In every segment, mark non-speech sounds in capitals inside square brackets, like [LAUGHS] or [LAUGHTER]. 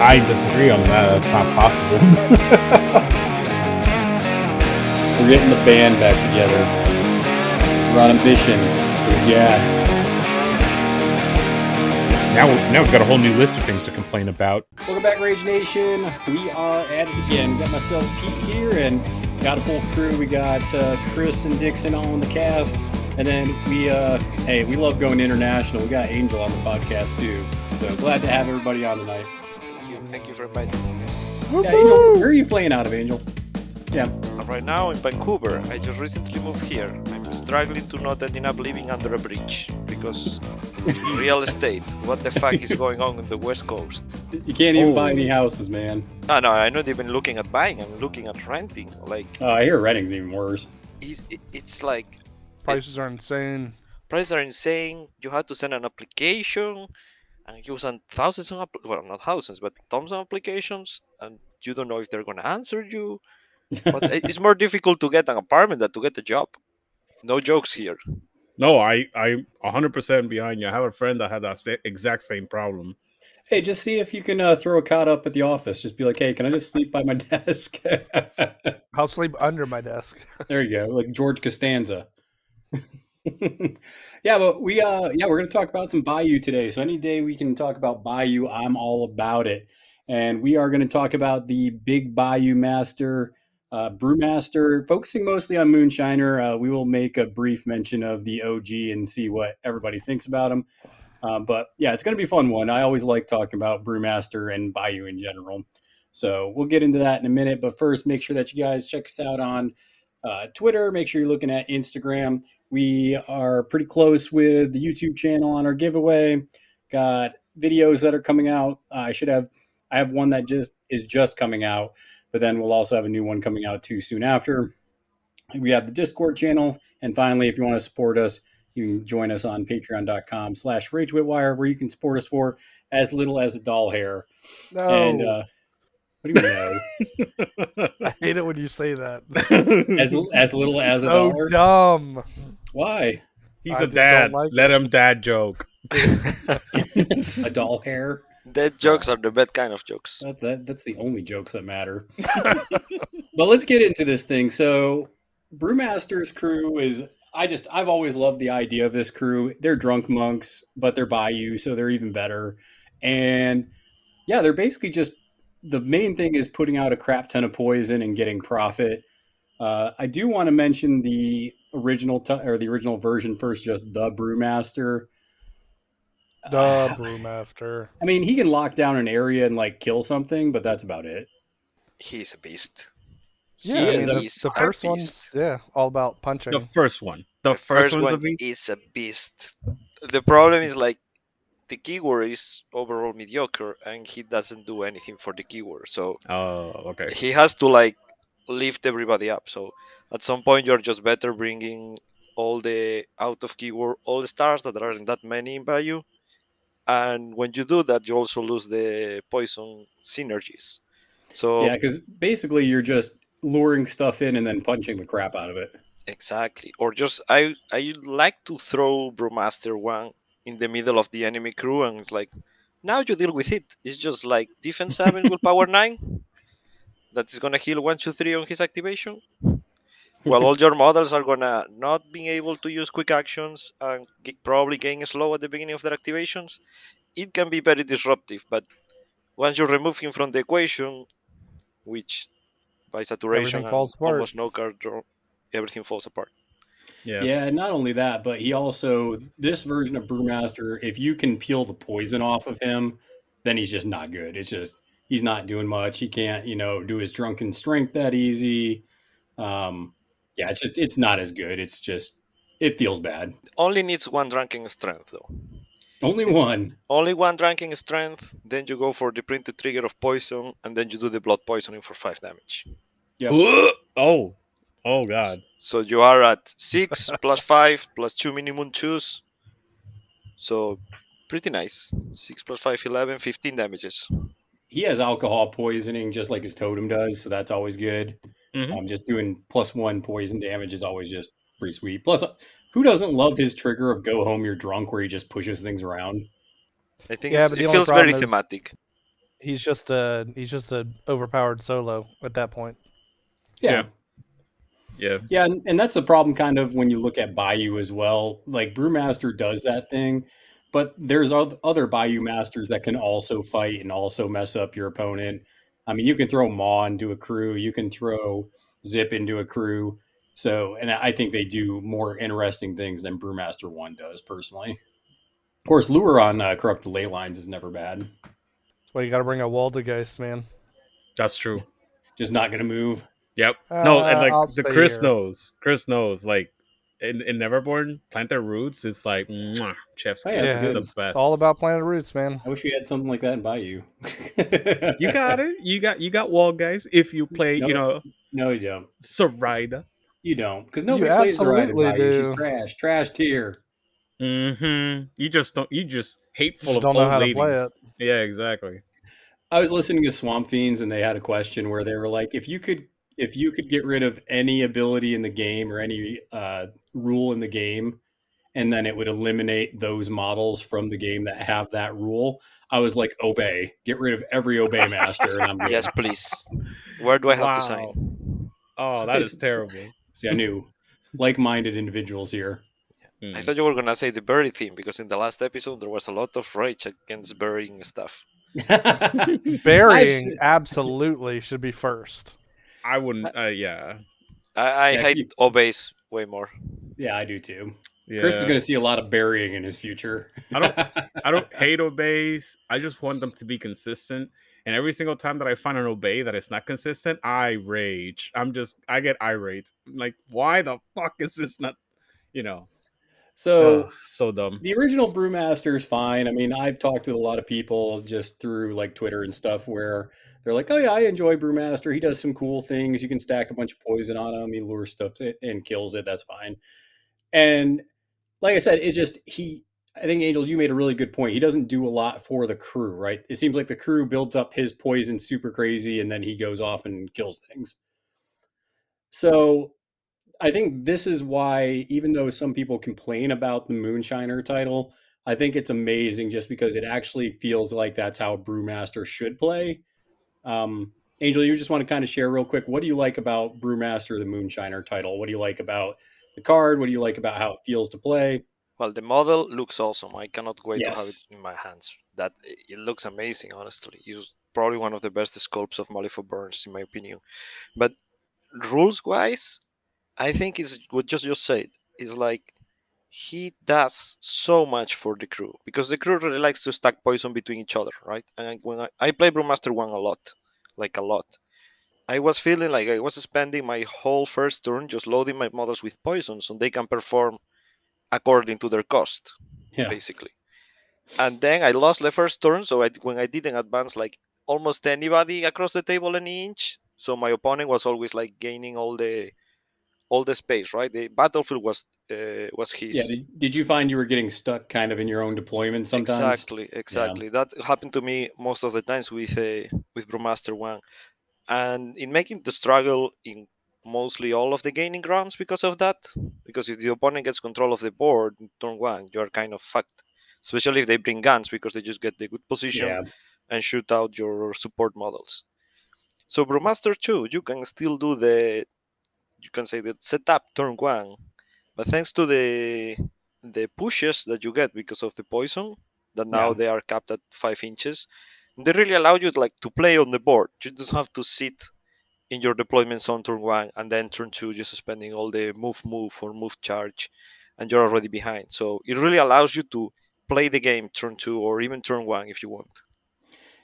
I disagree on that. That's not possible. [LAUGHS] We're getting the band back together. We're on a mission. Yeah. now, now we've got a whole new list of things to complain about. Welcome back, Rage Nation. We are at it again. Got myself Pete here, and got a full crew. We got uh, Chris and Dixon all in the cast, and then we, uh, hey, we love going international. We got Angel on the podcast too. So glad to have everybody on tonight. Thank you, thank you for inviting me. Yeah, Angel, where are you playing out of, Angel? Yeah. Right now in Vancouver, I just recently moved here. I'm struggling to not ending up living under a bridge because [LAUGHS] real estate. What the fuck is going on on the west coast? You can't even buy Oh. any houses, man. No, no, I'm not even looking at buying. I'm looking at renting. Like Uh, I hear renting's even worse. it, it, it's like Prices are insane. prices are insane. You have to send an application, and you send thousands of well, not thousands, but tons of applications, and you don't know if they're gonna answer you. [LAUGHS] But it's more difficult to get an apartment than to get a job. No jokes here. No, I, I 100% behind you. I have a friend that had that exact same problem. Hey, just see if you can uh, throw a cot up at the office. Just be like, hey, can I just sleep by my [LAUGHS] desk? I'll sleep under my desk. there you go, like George Costanza. [LAUGHS] [LAUGHS] yeah, but we uh yeah, we're gonna talk about some Bayou today. So any day we can talk about Bayou, I'm all about it. And we are gonna talk about the Big Bayou Master, uh, Brewmaster, focusing mostly on Moonshiner. Uh, we will make a brief mention of the OG and see what everybody thinks about him. Um, but yeah, it's to be a fun one. I always like talking about Brewmaster and Bayou in general. So we'll get into that in a minute. But first, make sure that you guys check us out on uh, Twitter. Make sure you're looking at Instagram. We are pretty close with the YouTube channel on our giveaway. Got videos that are coming out. Uh, I should have. I have one that just is just coming out, but then we'll also have a new one coming out too soon after. We have the Discord channel, and finally, if you want to support us, you can join us on patreon.com slash ragewitwire where you can support us for as little as a doll hair No. and uh what do you know [LAUGHS] I hate it when you say that. [LAUGHS] as, as little as a so dollar dumb. why He's I a dad. like Let him dad joke. [LAUGHS] a doll hair Dead jokes are the bad kind of jokes. that's that, that's the only jokes that matter but let's get into this thing so brewmaster's crew is i just i've always loved the idea of this crew they're drunk monks but they're bayou so they're even better and yeah they're basically just the main thing is putting out a crap ton of poison and getting profit uh, i do want to mention the original t- or the original version first just the brewmaster The [SIGHS] brewmaster. i mean he can lock down an area and like kill something but that's about it He's a beast. Yeah, He I is mean, a- the, He's the first beast. one's yeah, all about punching. The first one. The, The first, one's a one beast. is a beast. The problem is like the keyword is overall mediocre, and he doesn't do anything for the keyword. So Oh, okay. he has to like lift everybody up. So at some point, you're just better bringing all the out of keyword all the stars that aren't that many in value. And when you do that, you also lose the poison synergies. So yeah because basically you're just luring stuff in and then punching the crap out of it Exactly. Or just I I like to throw Brewmaster one in the middle of the enemy crew and it's like now you deal with it. It's just like defense seven with power [LAUGHS] nine. That is gonna heal one, two, three on his activation. While all your models are gonna not being able to use quick actions and probably getting slow at the beginning of their activations, it can be very disruptive. But once you remove him from the equation, which by saturation almost no card draw, everything falls apart. Yeah. Yeah, and not only that, but he also this version of Brewmaster, if you can peel the poison off of him, then he's just not good. It's just he's not doing much. He can't, you know, do his drunken strength that easy. Um, yeah, it's just it's not as good. It's just it feels bad. Only needs one drunken strength though. Only It's- one. Only one ranking strength, then you go for the printed trigger of poison, and then you do the blood poisoning for five damage. Yeah. Oh, oh God. So you are at six [LAUGHS] plus five plus two minimum twos. So pretty nice. Six plus five, 11, 15 damages. He has alcohol poisoning just like his totem does, so that's always good. Mhm. Um, just doing plus one poison damage is always just pretty sweet. Plus, uh, who doesn't love his trigger of "Go home, you're drunk," where he just pushes things around? I think Yeah, it's, but the it feels very thematic. He's just a he's just a overpowered solo at that point. Yeah, Yeah. Yeah, Yeah. and, and that's the problem, kind of, when you look at Bayou as well. Like Brewmaster does that thing, but there's other Bayou masters that can also fight and also mess up your opponent. I mean, you can throw Mah into a crew, you can throw Zipp into a crew. So, and I think they do more interesting things than Brewmaster One does, personally. Of course, lure on uh, corrupted ley lines is never bad. That's why you got to bring a Waldgeist, man. That's true. Just not going to move. Yep. no, and Uh, like I'll the Chris here. knows. Chris knows. Like in, in Neverborn, plant their roots. It's like mwah, chef's Oh, kiss yeah, Yeah, it's is good. the it's best. all about planet roots, man. I wish we had something like that in Bayou. You got it. You got you got wall guys. If you [LAUGHS] play, No. you know, No, you don't. Zoraida. You don't, because nobody plays the ride in absolutely Bayou. She's trash, trash tier. Mm-hmm. You just don't. You just hateful Just of don't know old how to ladies. play it. Yeah, exactly. I was listening to Swamp Fiends, and they had a question where they were like, "If you could, if you could get rid of any ability in the game or any uh, rule in the game, and then it would eliminate those models from the game that have that rule," I was like, "Obey, get rid of every Obey Master." And I'm [LAUGHS] good. Yes, please. Where do I have to sign? Oh, that is terrible. See, I knew like-minded individuals here. I Mm. thought you were gonna say the berry theme because in the last episode there was a lot of rage against burying stuff. [LAUGHS] Burying absolutely should be first. I wouldn't. Uh, yeah. I, I Yeah, hate keep- obeys way more. yeah, I do too. Yeah. Chris is going to see a lot of burying in his future. I don't- I don't [LAUGHS] hate obeys. I just want them to be consistent. And every single time that I find an obey that is not consistent, I rage. I'm just I get irate. I'm like, why the fuck is this not? You know, so ugh, so dumb. the original brewmaster is fine. I mean, I've talked with a lot of people just through like Twitter and stuff where they're like, "Oh yeah, I enjoy brewmaster. He does some cool things. You can stack a bunch of poison on him. He lures stuff and kills it. That's fine." And like I said, it just he. I think Angel, you made a really good point. He doesn't do a lot for the crew, right? It seems like the crew builds up his poison super crazy, and then he goes off and kills things. So I think this is why, even though some people complain about the Moonshiner title, I think it's amazing just because it actually feels like that's how Brewmaster should play. Um, Angel, you just want to kind of share real quick what do you like about Brewmaster, the Moonshiner title? What do you like about the card? What do you like about how it feels to play? Well, the model looks awesome. I cannot wait to have it in my hands. That it looks amazing, honestly. It's probably one of the best sculpts of Malifaux Burns, in my opinion. But rules wise, I think is what just just said. Is like he does so much for the crew because the crew really likes to stack poison between each other, right? And when I, I play Brewmaster one a lot, like a lot, I was feeling like I was spending my whole first turn just loading my models with poison so they can perform according to their cost, Yeah. basically. And then I lost the first turn, so I, when I didn't advance like almost anybody across the table an inch, so my opponent was always like gaining all the all the space, right? The battlefield was uh, was his. Yeah. Did, you find you were getting stuck kind of in your own deployment sometimes? Exactly, exactly. That happened to me most of the times with uh, with Brewmaster One, and in making the struggle in mostly all of the gaining grounds because of that. Because if the opponent gets control of the board in turn one, you are kind of fucked. Especially if they bring guns because they just get the good position Yeah. and shoot out your support models. So Brewmaster 2, you can still do the you can say the setup turn one, but thanks to the the pushes that you get because of the poison, that now Yeah. they are capped at five inches, they really allow you like to play on the board. You don't have to sit in your deployment zone turn one and then turn two just spending all the move move or move charge and you're already behind. So it really allows you to play the game turn two or even turn one if you want.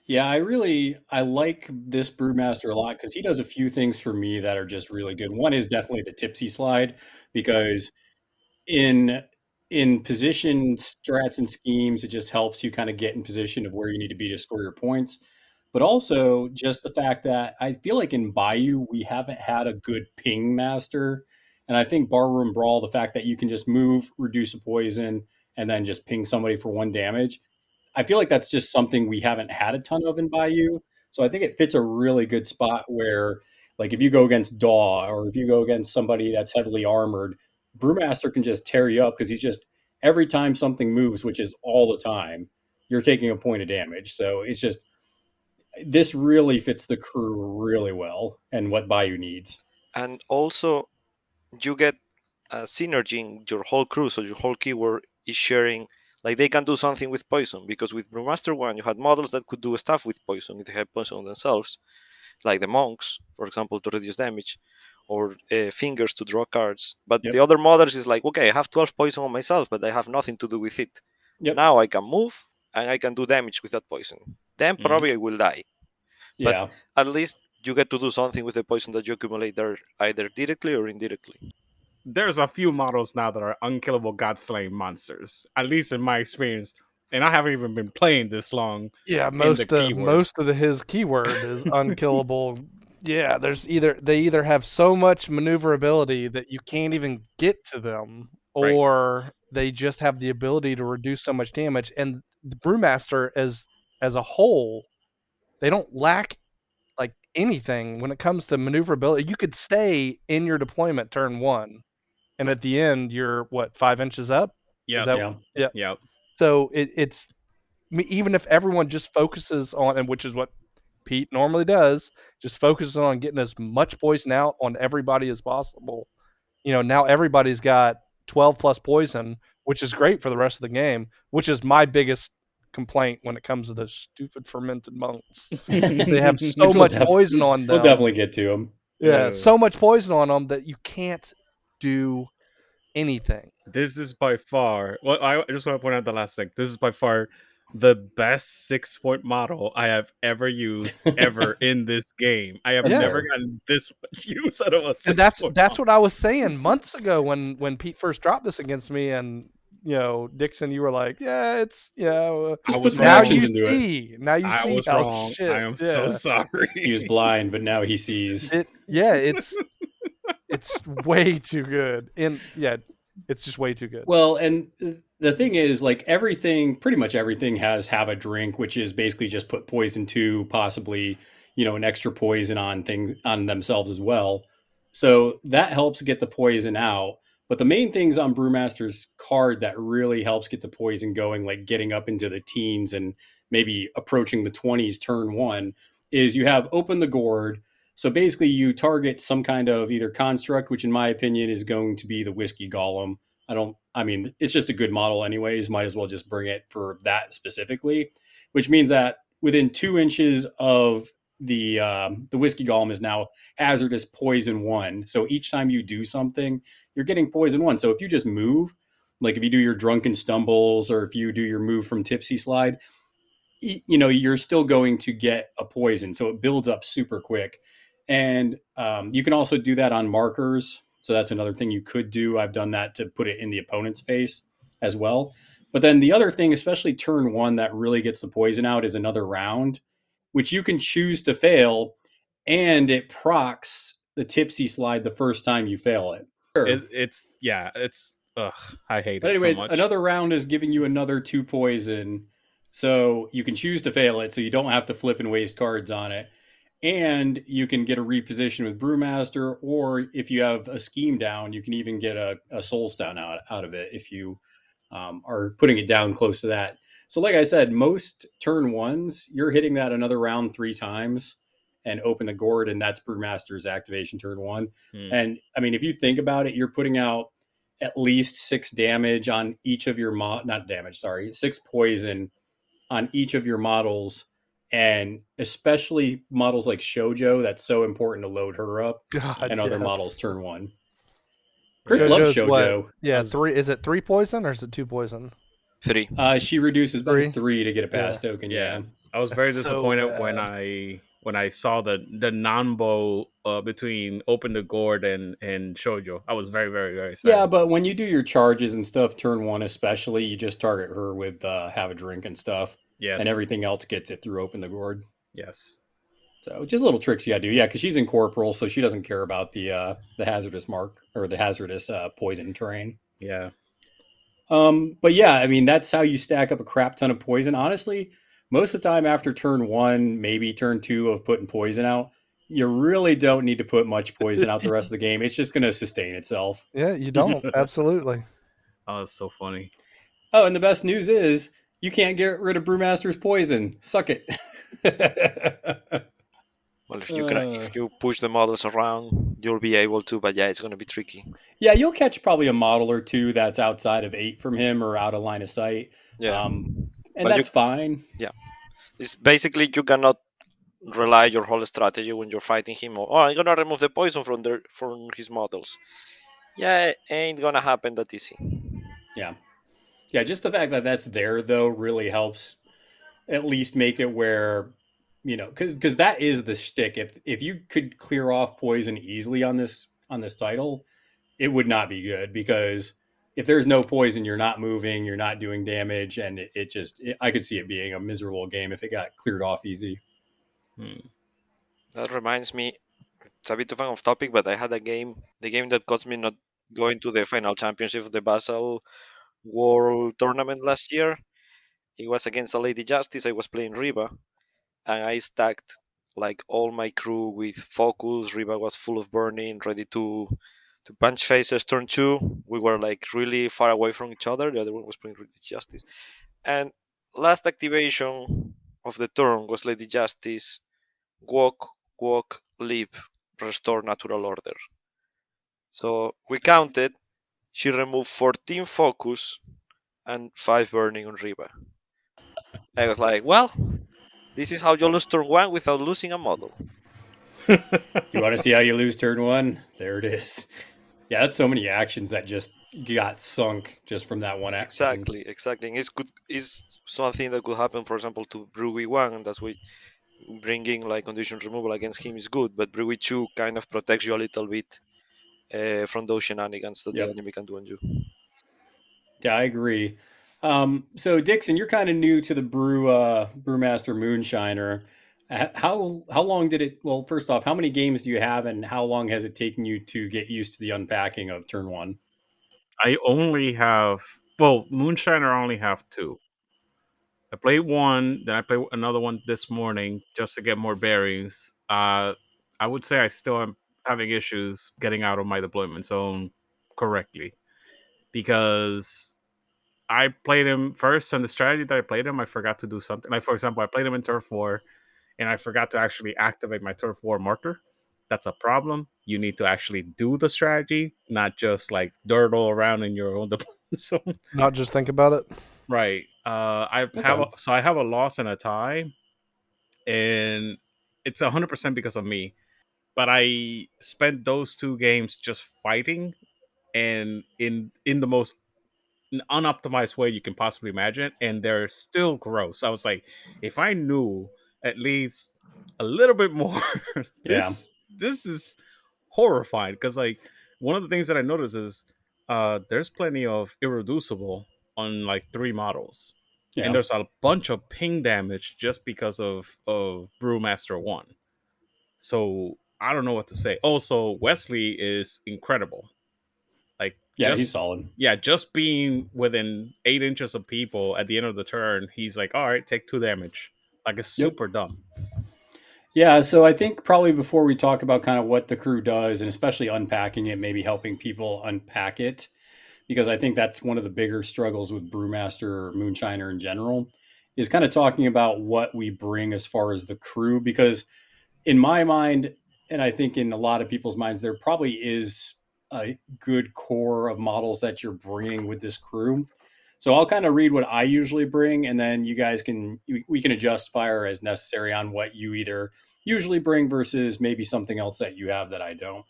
Yeah, I really I like this brewmaster a lot because he does a few things for me that are just really good. One is definitely the tipsy slide because in in position strats and schemes, it just helps you kind of get in position of where you need to be to score your points. But also just the fact that I feel like in Bayou we haven't had a good ping master. And I think Barroom Brawl, the fact that you can just move, reduce a poison, and then just ping somebody for one damage. I feel like that's just something we haven't had a ton of in Bayou. So I think it fits a really good spot where, like, if you go against Daw or if you go against somebody that's heavily armored, Brewmaster can just tear you up because he's just every time something moves, which is all the time, you're taking a point of damage. So it's just this really fits the crew really well and what Bayou needs. and also you get a synergy in your whole crew so your whole keyword is sharing like they can do something with poison because with brewmaster 1 you had models that could do stuff with poison if they had poison themselves like the monks for example to reduce damage or uh, fingers to draw cards but Yep. the other models is like okay i have 12 poison on myself but i have nothing to do with it Yep. now i can move and i can do damage with that poison then Mhm. probably i will die But- Yeah. at least you get to do something with the poison that you accumulate there either directly or indirectly There's a few models now that are unkillable god slaying monsters, at least in my experience. And I haven't even been playing this long. Yeah, most of most of the, his keyword is [LAUGHS] unkillable. yeah, there's either they either have so much maneuverability that you can't even get to them, Right. or they just have the ability to reduce so much damage. And the brewmaster as as a whole, they don't lack like anything when it comes to maneuverability. You could stay in your deployment turn one, and at the end you're what five inches up. Yeah, that- Yeah. yeah. So it, it's I mean, even if everyone just focuses on, and which is what Pete normally does, just focuses on getting as much poison out on everybody as possible. You know, now everybody's got 12 plus poison, which is great for the rest of the game. Which is my biggest complaint when it comes to those stupid fermented monks. [LAUGHS] They have so much def- poison on them. We'll definitely get to them. yeah, Uh, so much poison on them that you can't do anything. This is by far. Well, I I just want to point out the last thing. This is by far the best six point model I have ever used ever [LAUGHS] in this game. I have That's never gotten this much [LAUGHS] use out of a six and that's point that's model. what I was saying months ago when when Pete first dropped this against me, and you know Dixon, you were like, yeah, it's yeah. I was put Now you into it. see, now you I see was wrong. shit. I am so [LAUGHS] sorry. He was blind, but now he sees. It yeah, it's it's way too good, and yeah, it's just way too good. Well, and the thing is, like everything, pretty much everything has have a drink, which is basically just put poison to, possibly, you know, an extra poison on things on themselves as well. So that helps get the poison out. But the main things on Brewmaster's card that really helps get the poison going, like getting up into the teens and maybe approaching the 20s turn one, is you have open the gourd. So basically, you target some kind of either construct, which in my opinion is going to be the whiskey golem. I don't, I mean, it's just a good model, anyways. Might as well just bring it for that specifically, which means that within two inches of the um, the whiskey golem is now hazardous poison one. So each time you do something, you're getting poison one. So if you just move, like if you do your drunken stumbles or if you do your move from tipsy slide, you know you're still going to get a poison. So it builds up super quick, and um, you can also do that on markers. So that's another thing you could do. I've done that to put it in the opponent's face as well. But then the other thing, especially turn one, that really gets the poison out is another round, which you can choose to fail, and it procs the tipsy slide the first time you fail it. It, it's yeah, it's ugh, I hate But it anyways, so much. another round is giving you another two poison, so you can choose to fail it, so you don't have to flip and waste cards on it, and you can get a reposition with Brewmaster, or if you have a scheme down, you can even get a, a Soul Stone out out of it if you um, are putting it down close to that. So, like I said, most turn ones, you're hitting that another round three times and open the gourd, and that's Brewmaster's activation turn one. Hmm. And I mean, if you think about it, you're putting out at least six damage on each of your mod, not damage, sorry, six poison on each of your models, and especially models like Shojo. That's so important to load her up, God, and other yes. models turn one. Chris Shojo's loves what? Shojo. Yeah, three. Is it three poison or is it two poison? Three. Uh, she reduces by Three? three to get a pass Yeah. token. Yeah. Yeah. I was very That's so disappointed when. I when I saw the the nonbo uh, between Open the Gourd and and Shoujo. I was very very very sad. Yeah, but when you do your charges and stuff, turn one especially, you just target her with uh, have a drink and stuff, yes, and everything else gets it through open the gourd. yes, So just little tricks you gotta do. Yeah, because she's incorporeal, so she doesn't care about the uh, the hazardous mark or the hazardous uh, poison terrain. yeah, Um, but yeah, I mean that's how you stack up a crap ton of poison. Honestly, most of the time after turn one, maybe turn two of putting poison out, you really don't need to put much poison out the rest of the game. It's just going to sustain itself. Yeah, you don't. [LAUGHS] Absolutely. oh, that's so funny. Oh, and the best news is you can't get rid of Brewmaster's poison. Suck it. [LAUGHS] Well, if you can, Uh. if you push the models around, you'll be able to. But yeah, it's going to be tricky. yeah, you'll catch probably a model or two that's outside of eight from him or out of line of sight. Yeah, Um, and But you- that's fine. Yeah. It's basically you cannot rely your whole strategy when you're fighting him. Or, oh, I'm gonna remove the poison from the from his models. Yeah, it ain't gonna happen that easy. Yeah. Yeah, just the fact that that's there though really helps at least make it where you know cuz cuz that is the shtick. If if you could clear off poison easily on this on this title, it would not be good because if there's no poison, you're not moving, you're not doing damage and it, it just it, I could see it being a miserable game if it got cleared off easy. Hmm. That reminds me, it's a bit of an off topic, but I had a game, the game that caused me not going to the final championship of the Basel World Tournament last year. It was against a Lady Justice. I was playing Reva, and I stacked like all my crew with focus. Reva was full of burning, ready to to punch faces. Turn two, we were like really far away from each other. The other one was playing Lady Justice, and last activation of the turn was Lady Justice walk, walk, leap, restore natural order. So we counted. She removed 14 focus and 5 burning on Reva. I was like, well, this is how you lose turn 1 without losing a model. [LAUGHS] You want to see how you lose turn 1? There it is. Yeah, that's so many actions that just got sunk just from that one action. Exactly, exactly. And it's good. Is something that could happen, for example, to Brewy one, and that's why bringing like conditions removal against him is good. But Brewy two kind of protects you a little bit uh, from those shenanigans that Yep. the enemy can do on you. Yeah, I agree. Um, so Dixon, you're kind of new to the brew uh, brewmaster moonshiner. How how long did it? Well, first off, how many games do you have, and how long has it taken you to get used to the unpacking of turn one? I only have well, Moonshiner I only have two. I played one, then I played another one this morning just to get more bearings. Uh, I would say I still am having issues getting out of my deployment zone correctly because I played him first, and the strategy that I played him, I forgot to do something. Like for example, I played him in turf war, and I forgot to actually activate my turf war marker. That's a problem. You need to actually do the strategy, not just like durdle around in your own [LAUGHS] deployment zone. Not just think about it. Right. Uh, I have a, so I have a loss and a tie, and it's hundred percent because of me. But I spent those two games just fighting, and in in the most unoptimized way you can possibly imagine, and they're still gross. I was like, if I knew at least a little bit more, [LAUGHS] Yeah. this this is horrifying because like one of the things that I noticed is uh there's plenty of irreducible on like three models Yeah. and there's a bunch of ping damage just because of of brewmaster one so i don't know what to say oh, also wesley is incredible like yeah, just, he's solid. yeah just being within eight inches of people at the end of the turn he's like all right take two damage like it's Yep. super dumb Yeah, so I think probably before we talk about kind of what the crew does, and especially unpacking it, maybe helping people unpack it, because I think that's one of the bigger struggles with Brewmaster or Moonshiner in general, is kind of talking about what we bring as far as the crew. Because in my mind, and I think in a lot of people's minds, there probably is a good core of models that you're bringing with this crew. So I'll kind of read what I usually bring, and then you guys can we can adjust fire as necessary on what you either usually bring versus maybe something else that you have that I don't.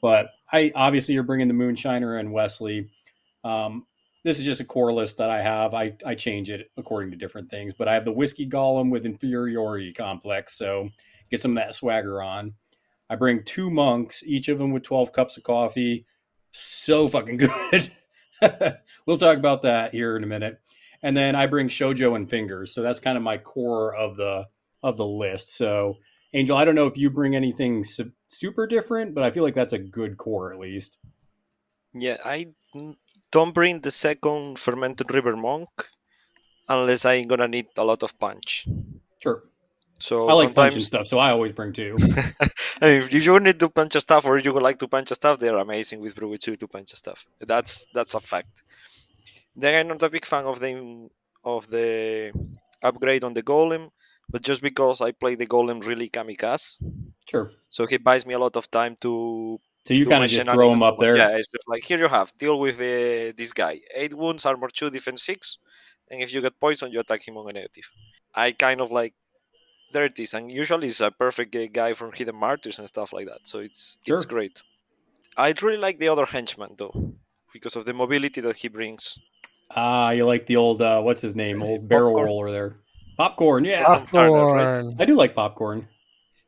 But I obviously you're bringing the Moonshiner and Wesley. Um, this is just a core list that I have. I, I change it according to different things, but I have the whiskey golem with inferiority complex, so get some of that swagger on. I bring two monks, each of them with 12 cups of coffee. So fucking good. [LAUGHS] we'll talk about that here in a minute. And then I bring shojo and fingers. So that's kind of my core of the of the list. So Angel, I don't know if you bring anything su- super different, but I feel like that's a good core at least. Yeah, I don't bring the second fermented river monk unless I'm gonna need a lot of punch. Sure. So I like punching sometimes, stuff, so I always bring two. [LAUGHS] I mean, if you need to punch a stuff or you would like to punch a stuff, they're amazing with Brew 2 to punch a stuff. That's that's a fact. Then I'm not a big fan of the of the upgrade on the golem, but just because I play the golem really kamikaze, Sure. so he buys me a lot of time to So you kind of just throw him up there. Yeah, it's just like here you have deal with uh, this guy. Eight wounds, armor two, defense six, and if you get poisoned, you attack him on a negative. I kind of like there it is, and usually it's a perfect guy from Hidden Martyrs and stuff like that. So it's it's Sure. great. I really like the other henchman though, because of the mobility that he brings. Ah, you like the old uh, what's his name? Old barrel Popcorn. roller there. Popcorn, yeah. Popcorn. I do like popcorn.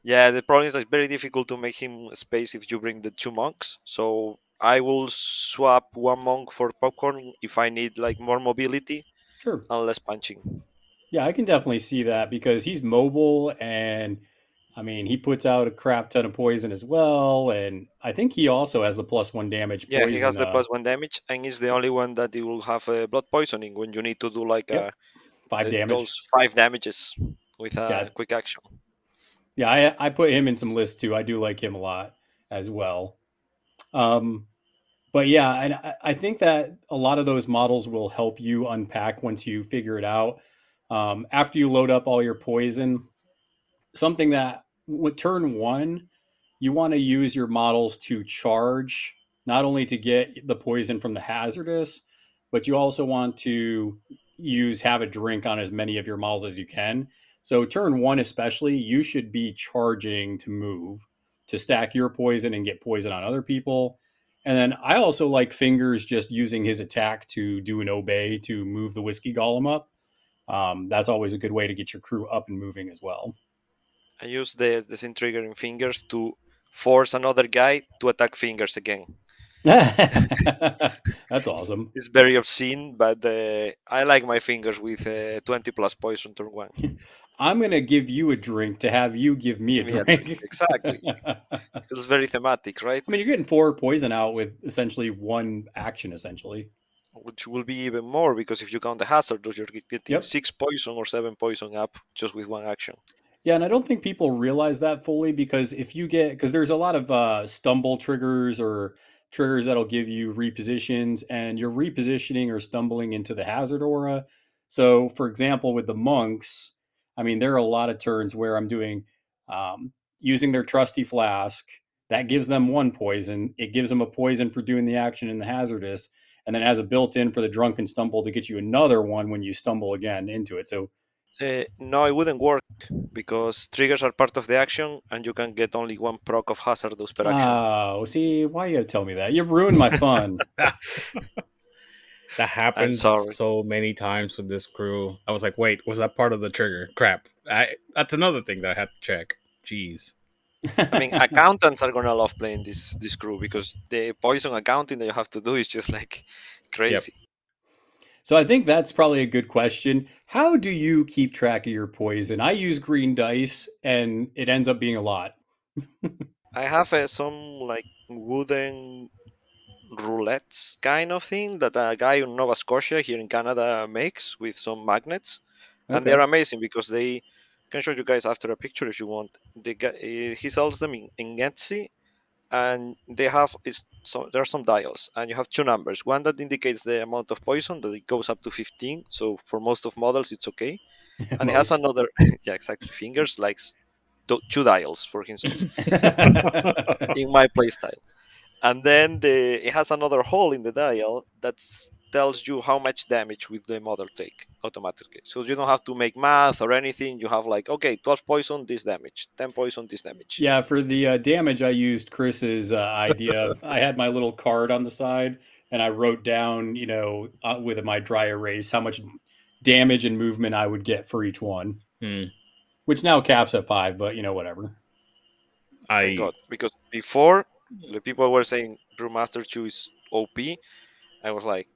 Yeah, the problem is that it's very difficult to make him space if you bring the two monks. So I will swap one monk for popcorn if I need like more mobility Sure. and less punching. Yeah, I can definitely see that because he's mobile and I mean he puts out a crap ton of poison as well, and I think he also has the plus one damage. Yeah, he has the uh, plus one damage, and he's the only one that he will have uh, blood poisoning when you need to do like Yep, uh, five the- damage. those five damages with a Yeah. quick action. Yeah, I, I put him in some lists too. I do like him a lot as well. Um, but yeah, and I, I think that a lot of those models will help you unpack once you figure it out. Um, after you load up all your poison, something that with turn one, you want to use your models to charge, not only to get the poison from the hazardous, but you also want to use have a drink on as many of your models as you can. So turn one especially, you should be charging to move to stack your poison and get poison on other people. And then I also like fingers just using his attack to do an obey to move the whiskey golem up. Um, that's always a good way to get your crew up and moving as well. I use the disintegrating fingers to force another guy to attack fingers again. [LAUGHS] that's awesome. It's very obscene, but uh, I like my fingers with uh, 20 plus poison turn one. [LAUGHS] I'm gonna give you a drink to have you give me a Me a drink. drink, exactly. [LAUGHS] I Feels very thematic, right? I mean, you're getting four poison out with essentially one action, essentially. Which will be even more because if you count the hazard, you're getting Yep. six poison or seven poison up just with one action. Yeah, and I don't think people realize that fully because if you get because there's a lot of uh, stumble triggers or triggers that'll give you repositions, and you're repositioning or stumbling into the hazard aura. So, for example, with the monks, I mean, there are a lot of turns where I'm doing um, using their trusty flask that gives them one poison. It gives them a poison for doing the action in the hazardous, and then has a built-in for the drunken stumble to get you another one when you stumble again into it. So Uh, no, it wouldn't work because triggers are part of the action and you can get only one proc of hazardous per action. Oh, see, why you gotta tell me that? You ruined my fun. [LAUGHS] That happened so many times with this crew. I was like, wait, was that part of the trigger? Crap. I that's another thing that I had to check. Jeez. I mean, accountants are gonna love playing this this crew because the poison accounting that you have to do is just like crazy. so I think that's probably a good question. How do you keep track of your poison? I use green dice, and it ends up being a lot. [LAUGHS] I have uh, some like wooden roulettes kind of thing that a guy in Nova Scotia here in Canada makes with some magnets, and they're amazing because they can show you guys after a picture if you want. They get, uh, he sells them in, in Etsy, and they have is so there are some dials, and you have two numbers. One that indicates the amount of poison that it goes up to 15. So for most of models, it's okay, [LAUGHS] and it has another [LAUGHS] yeah exactly fingers like two dials for himself [LAUGHS] in my playstyle. And then the it has another hole in the dial that tells you how much damage will the model take automatically. So you don't have to make math or anything. You have like, okay, 12 poison, this damage, 10 poison, this damage. yeah, for the uh, damage, I used Chris's uh, idea. [LAUGHS] I had my little card on the side and I wrote down, you know, uh, with my dry erase how much damage and movement I would get for each one, Hmm. which now caps at five, but you know, whatever. I Thank God. Because before the people were saying Brewmaster 2 is OP, I was like,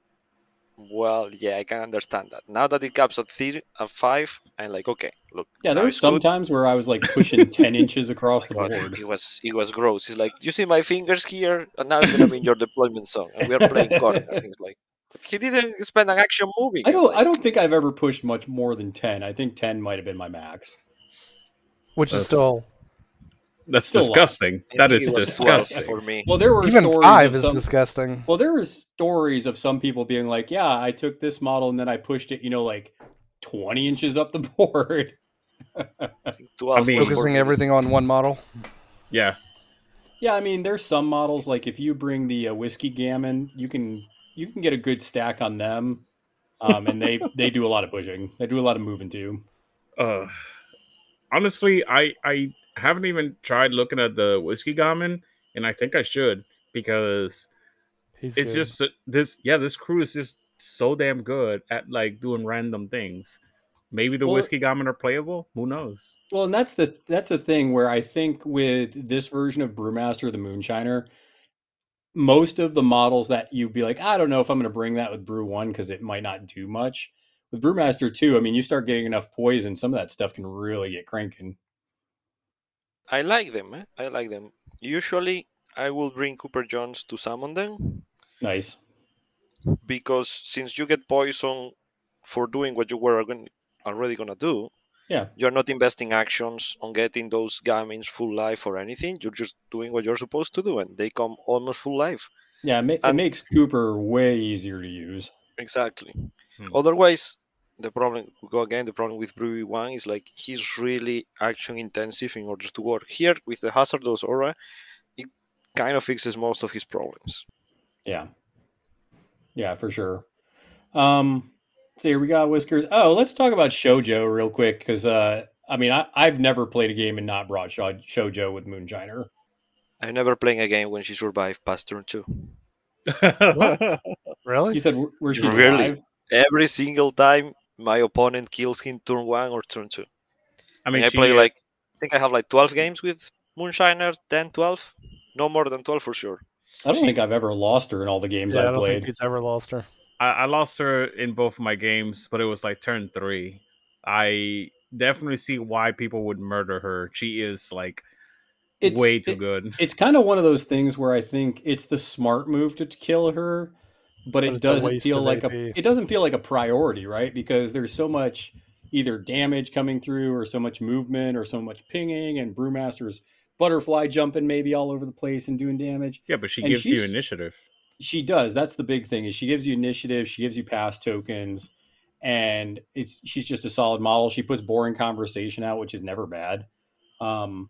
well, yeah, I can understand that. Now that it caps at three and five, I'm like, okay, look. Yeah, there were some good. times where I was like pushing ten [LAUGHS] inches across oh the But board. It was it was gross. It's like you see my fingers here, and now it's gonna be in your deployment zone, and we are playing corner. And it's like, but he didn't spend an action moving. I don't. like, I don't think I've ever pushed much more than ten. I think ten might have been my max. which is That's- still that's Still disgusting. I That think is it was 12 disgusting. for me. Well, there were even stories five of is some. disgusting. Well, there were stories of some people being like, "Yeah, I took this model and then I pushed it, you know, like twenty inches up the [LAUGHS] board." I mean- Focusing everything on one model. Yeah, Yeah, I mean, there's some models like if you bring the uh, whiskey gamin, you can you can get a good stack on them, um, and they [LAUGHS] they do a lot of pushing. They do a lot of moving too. uh honestly i i haven't even tried looking at the whiskey gamin and i think i should because He's it's good. just uh, this yeah this crew is just so damn good at like doing random things maybe the Well- whiskey gamin are playable who knows Well, and that's the that's the thing where I think with this version of Brewmaster, the Moonshiner, most of the models that you'd be like, I don't know if I'm going to bring that with Brew One because it might not do much. With Brewmaster Two, I mean, you start getting enough poison, some of that stuff can really get cranking. I like them. Eh? I like them. Usually, I will bring Cooper Jones to summon them Nice. because since you get poison for doing what you were gon- already gonna do, Yeah. you're not investing actions on getting those gamins full life or anything. You're just doing what you're supposed to do, and they come almost full life. Yeah, it, ma- it makes Cooper way easier to use. Exactly. Hmm. Otherwise, the problem we go again. The problem with Brewy One is like he's really action intensive in order to work. Here with the hazardous aura, it kind of fixes most of his problems. Yeah. Yeah, for sure. Um, so here we got Whiskers. Oh, let's talk about Shoujo real quick because uh, I mean, I, I've never played a game and not brought Sho- Shoujo with Moonshiner. I'm never playing a game when she survived past turn two. [LAUGHS] really. You said where she's Really? alive? Every single time my opponent kills him turn one or turn two. i I mean mean, I she, play like I think I have like 12 games with Moonshiner, 10, 12, no more than 12 for sure. I don't think I've ever lost her in all the games Yeah, I I've don't played. think he's ever lost her. I, I lost her in both of my games but it was like turn three i definitely see why people would murder her she is like It's way too it- good It's kind of one of those things where I think it's the smart move to kill her, but it it's doesn't feel like AP. a it doesn't feel like a priority, right? Because there's so much either damage coming through or so much movement or so much pinging and Brewmaster's butterfly jumping maybe all over the place and doing damage. yeah but she and gives you initiative She does. That's the big thing is she gives you initiative, she gives you pass tokens, and it's she's just a solid model. She puts boring conversation out, which is never bad. Um,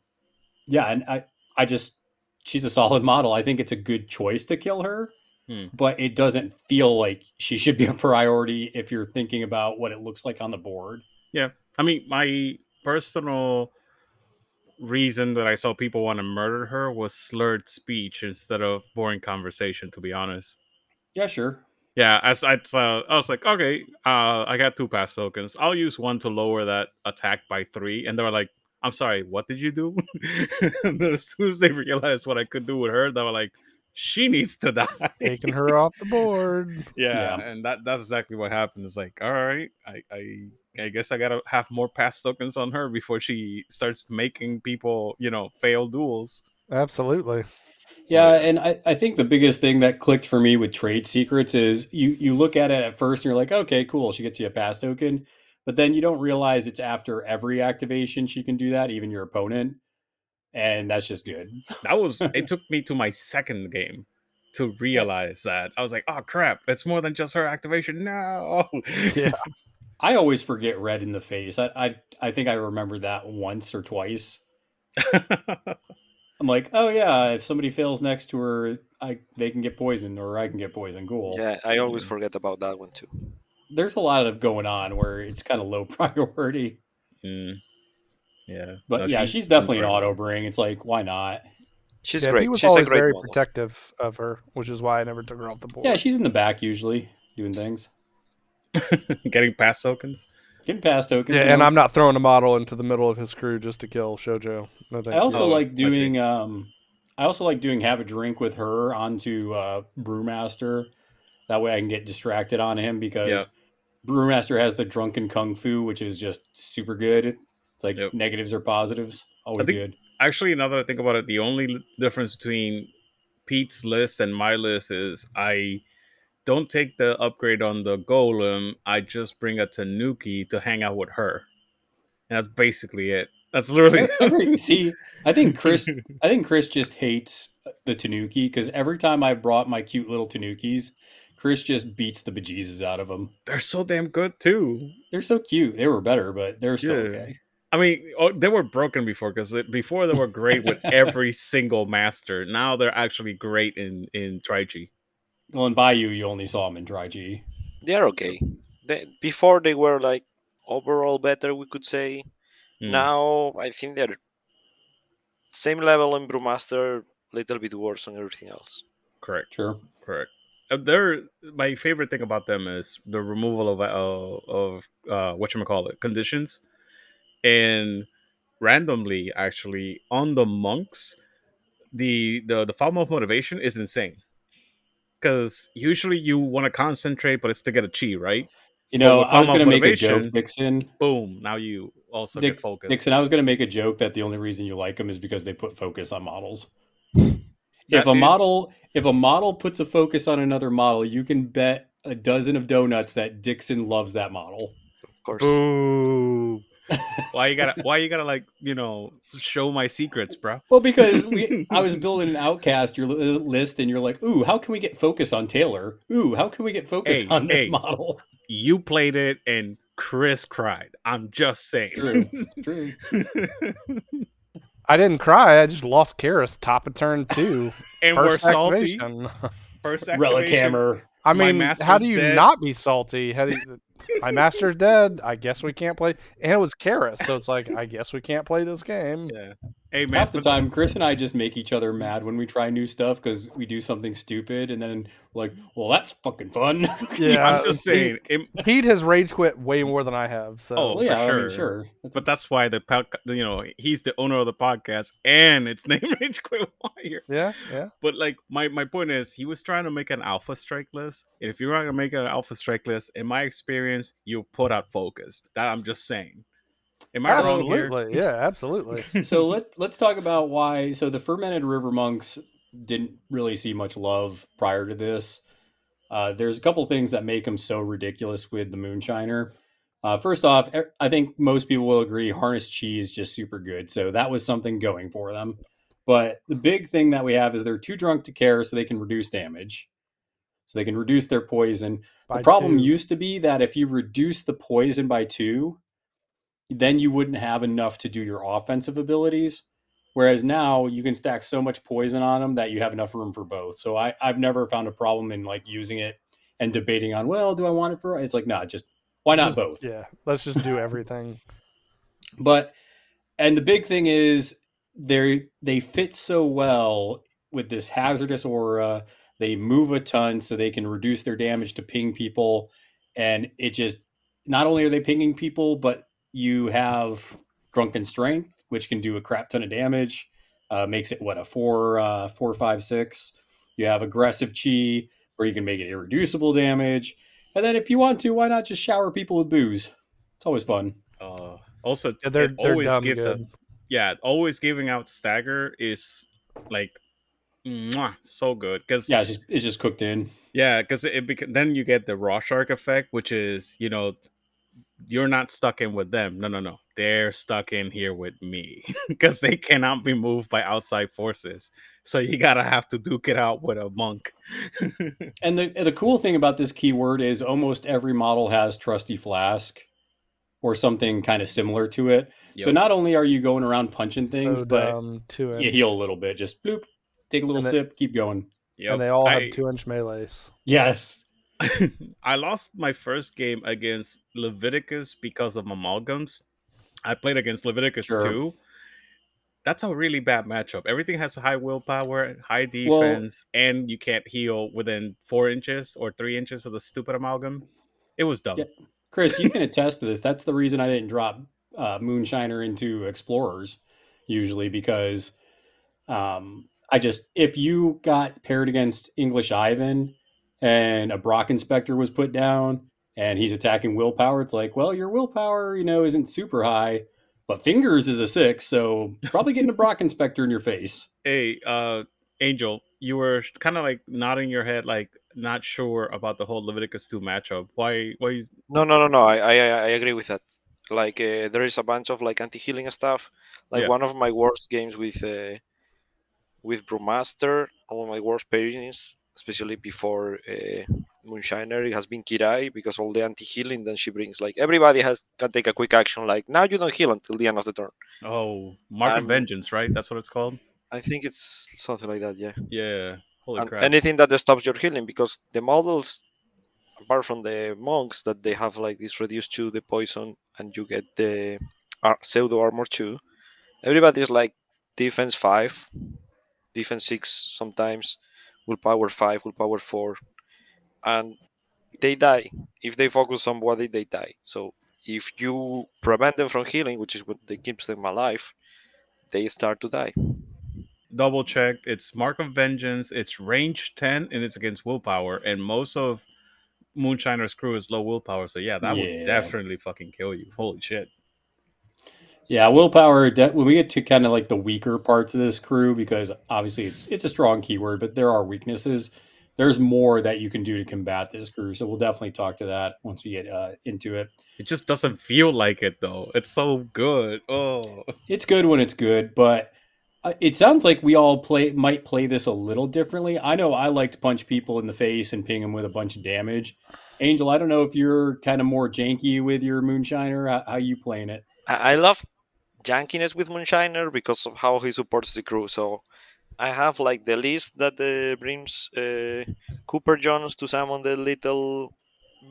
yeah, and I I just she's a solid model. I think it's a good choice to kill her, Hmm. but it doesn't feel like she should be a priority if you're thinking about what it looks like on the board. Yeah. I mean, my personal reason that I saw people want to murder her was slurred speech instead of boring conversation. To be honest, Yeah, sure. yeah, as I uh, I was like, okay, uh, I got two pass tokens. I'll use one to lower that attack by three, and they were like, "I'm sorry, what did you do?" [LAUGHS] as soon as they realized what I could do with her, they were like, "She needs to die." Taking her off the board. [LAUGHS] yeah, Yeah. and that that's exactly what happened. It's like, all right, I I I guess I gotta have more pass tokens on her before she starts making people, you know, fail duels. Absolutely. Yeah, and I, I think the biggest thing that clicked for me with trade secrets is you you look at it at first and you're like, okay, cool, she gets you a pass token, but then you don't realize it's after every activation she can do that, even your opponent, and that's just good. [LAUGHS] That was it took me to my second game to realize that. I was like, oh crap, it's more than just her activation. No. [LAUGHS] Yeah. I always forget red in the face. I I, I think I remember that once or twice. [LAUGHS] I'm like, oh yeah, if somebody fails next to her, I they can get poisoned or I can get poisoned. Cool. Yeah, I always forget about that one too. There's a lot of going on where it's kind of low priority. Mm. Yeah. But No, yeah, she's, definitely an auto bring. It's like, why not? She's yeah, great. he was She's a always great very model. protective of her, which is why I never took her off the board. Yeah, she's in the back usually doing things, [LAUGHS] Getting past tokens. getting past tokens. yeah, and know. I'm not throwing a model into the middle of his crew just to kill Shojo. No, I also Oh, like I doing um I also like doing have a drink with her onto uh Brewmaster. That way I can get distracted on him because Yeah. Brewmaster has the drunken kung fu, which is just super good. It's like Yep. negatives or positives. Always think- good. Actually, now that I think about it, the only difference between Pete's list and my list is I don't take the upgrade on the golem. I just bring a Tanuki to hang out with her. And that's basically it. That's literally [LAUGHS] see, I think Chris [LAUGHS] I think Chris just hates the Tanuki because every time I've brought my cute little Tanukis, Chris just beats the bejesus out of them. they're so damn good too. They're so cute. They were better, but they're still Yeah. okay. I mean, oh, they were broken before because before they were great with [LAUGHS] every single master. Now they're actually great in in Tri-Chi. Well, in Bayou, you only saw them in Tri-Chi. They're okay. They, before they were like overall better, we could say. Hmm. Now I think they're same level in Brewmaster, a little bit worse on everything else. Correct. Sure. Correct. Uh, they're my favorite thing about them is the removal of uh, of uh, what you call it conditions, and randomly actually on the monks, the the the form of motivation is insane. Because usually you want to concentrate, but it's to get a chi, right? You know, with I was going to make a joke, Dixon. Boom! Now you also Dix- get focused. Dixon, I was going to make a joke that the only reason you like them is because they put focus on models. That if a is- model, if a model puts a focus on another model, you can bet a dozen of donuts that Dixon loves that model. Of course. Boo! Why you gotta? Why you gotta like you know show my secrets, bro? Well, because we, [LAUGHS] I was building an outcast your uh, list, and you're like, "Ooh, how can we get focus on Taylor? Ooh, how can we get focus Hey, on this hey. model?" you played it and Chris cried. I'm just saying. True, true. [LAUGHS] I didn't cry. I just lost Kaeris top of turn two. [LAUGHS] and we're First salty. activation. First Relic activation. hammer. I mean, how do you dead. not be salty? How do you, my master's dead. I guess we can't play. And it was Kaeris, so it's like I guess we can't play this game. Yeah. Hey man, Half the time, Chris and I just make each other mad when we try new stuff because we do something stupid, and then like, well, that's fucking fun. [LAUGHS] Yeah, I'm just saying. it- Pete has rage quit way more than I have. So Oh, Well, yeah, for I sure. mean, sure. That's- but that's why the pod- you know he's the owner of the podcast and it's [LAUGHS] named Rage Quit Wire. yeah, yeah. But like my my point is, he was trying to make an alpha strike list, and if you're not gonna make an alpha strike list, in my experience, you put out focus. That I'm just saying. Am I wrong here? Yeah, absolutely. [LAUGHS] so let let's talk about why. So the fermented river monks didn't really see much love prior to this. Uh, there's a couple things that make them so ridiculous with the moonshiner. Uh, first off, I think most people will agree harness cheese is just super good. So that was something going for them. But the big thing that we have is they're too drunk to care, so they can reduce damage. So they can reduce their poison. The problem two. used to be that if you reduce the poison by two, then you wouldn't have enough to do your offensive abilities. Whereas now you can stack so much poison on them that you have enough room for both. So I, I've never found a problem in like using it and debating on, well, do I want it for? It's like, nah, just why not Just- both? Yeah, let's just do everything. [LAUGHS] But and the big thing is they they fit so well with this hazardous aura. They move a ton so they can reduce their damage to ping people, and it just not only are they pinging people, but you have drunken strength, which can do a crap ton of damage. Uh, makes it what a four, uh, four, five, six. You have aggressive chi, where you can make it irreducible damage. And then if you want to, why not just shower people with booze? It's always fun. Uh, also, Yeah, they're it they're always dumb gives good. a yeah, always giving out stagger is like mwah, so good because Yeah, it's just it's just cooked in. Yeah, because it bec- then you get the Rorschach effect, which is you know you're not stuck in with them. No, no, no, they're stuck in here with me [LAUGHS] because they cannot be moved by outside forces. So you gotta have to duke it out with a monk. [LAUGHS] And the the cool thing about this keyword is almost every model has trusty flask or something kind of similar to it. So not only are you going around punching things, so but dumb, two you heal a little bit. Just bloop, take a little And they- sip, keep going. Yep. and they all have two inch melees. Yes. [LAUGHS] I lost my first game against Leviticus because of amalgams. I played against Leviticus Sure. too. that's a really bad matchup. Everything has high willpower, high defense, and you can't heal within four inches or three inches of the stupid amalgam. It was dumb. Yeah. Chris, you can attest to this. That's the reason I didn't drop uh, Moonshiner into Explorers usually because um, I just if you got paired against English Ivan and a Brock Inspector was put down and he's attacking willpower, it's like, well, your willpower, you know, isn't super high, but fingers is a six, so [LAUGHS] probably getting a Brock Inspector in your face. Hey, uh, Angel, you were kind of like nodding your head, like not sure about the whole Leviticus two matchup. Why? Why? You... No, no, no, no. I, I, I agree with that. Like uh, there is a bunch of like anti healing stuff. Like Yeah. one of my worst games with uh, with Brewmaster, one of my worst pairings, especially before uh, Moonshiner, it has been Kirai because all the anti healing. Then she brings like everybody has can take a quick action. Like now you don't heal until the end of the turn. Oh, Mark of Um, Vengeance, right? That's what it's called. I think it's something like that. Yeah. Yeah. Holy and crap! anything that stops your healing because the models apart from the monks that they have like this reduced to the poison and you get the ar- pseudo armor too everybody's like defense 5 defense 6 sometimes willpower 5 willpower 4 and they die if they focus somebody they die so if you prevent them from healing which is what they keeps them alive they start to die Double check. It's Mark of Vengeance. It's range ten, and it's against willpower. And most of Moonshiner's crew is low willpower, so yeah, that Yeah. would definitely fucking kill you. Holy shit! Yeah, willpower. De- when we get to kind of like the weaker parts of this crew, because obviously it's it's a strong keyword, but there are weaknesses. There's more that you can do to combat this crew, so we'll definitely talk to that once we get uh, into it. It just doesn't feel like it though. It's so good. Oh, It's good when it's good, but uh, it sounds like we all play might play this a little differently. I know I like to punch people in the face and ping them with a bunch of damage. Angel, I don't know if you're kind of more janky with your moonshiner. How, how you playing it? I, I love jankiness with Moonshiner because of how he supports the crew. So I have like the list that uh, brings uh, Cooper Jones to summon the little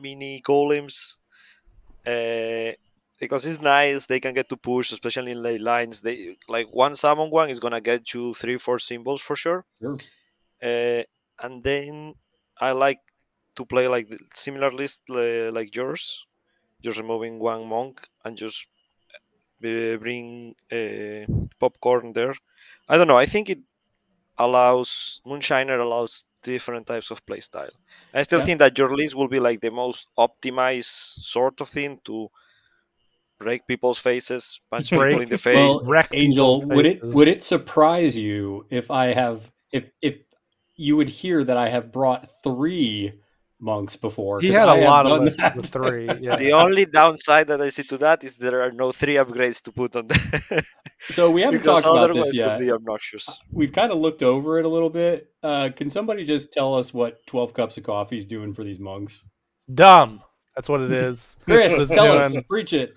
mini golems. Uh, because it's nice, they can get to push, especially in late lines. They like one summon one is gonna get you three, four symbols for sure. Sure. Uh, and then I like to play like the similar list uh, like yours, just removing one monk and just bring uh, popcorn there. I don't know. I think it allows Moonshiner allows different types of playstyle. I still Yeah. think that your list will be like the most optimized sort of thing to break people's faces, punch Break people in the [LAUGHS] face. Well, wreck Angel, people's would it would it surprise you if I have if if you would hear that I have brought three monks before? He 'Cause had I a lot of done lists that. with three. [LAUGHS] Yeah. the only downside that I see to that is there are no three upgrades to put on the [LAUGHS] so we haven't talked about this yet. could be obnoxious. We've kind of looked over it a little bit. Uh, can somebody just tell us what twelve cups of coffee is doing for these monks? Dumb. That's what it [LAUGHS] is. Chris, What it's tell us, preach it.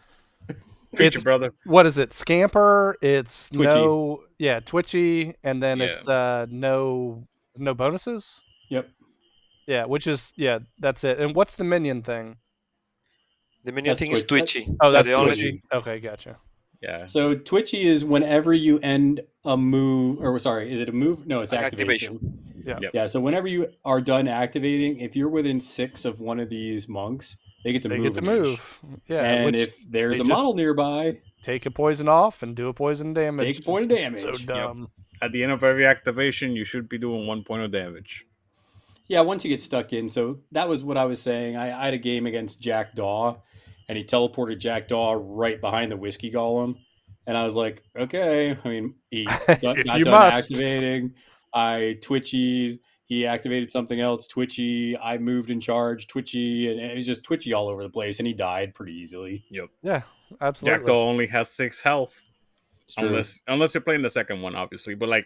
Preach It's- it, brother. What is it? Scamper. It's Twitchy. no. Yeah, twitchy, and then Yeah. it's uh no no bonuses. Yep. Yeah, which is yeah, that's it. And what's the minion thing? The minion That's thing is twitchy. Oh, that's the Twitchy. twitchy. Okay, gotcha. Yeah. So twitchy is whenever you end a move, or sorry, is it a move? No, it's Like activation. activation. Yeah. Yep. Yeah. So whenever you are done activating, if you're within six of one of these monks, they get to They move. get to an inch. move. Yeah, and if there's a model nearby, take a poison off and do a poison damage. Take a point of It's So damage. Yep. dumb. At the end of every activation, you should be doing one point of damage. Yeah, once you get stuck in. So that was what I was saying. I, I had a game against Jack Daw, and he teleported Jack Daw right behind the whiskey golem, and I was like, okay. I mean, he [LAUGHS] got, got done must. activating. I twitchy. He activated something else. Twitchy. I moved in charge. Twitchy, and it was just twitchy all over the place, and he died pretty easily. Yep. Yeah, absolutely. Jackdaw only has six health, It's true. unless unless you're playing the second one, obviously. But like,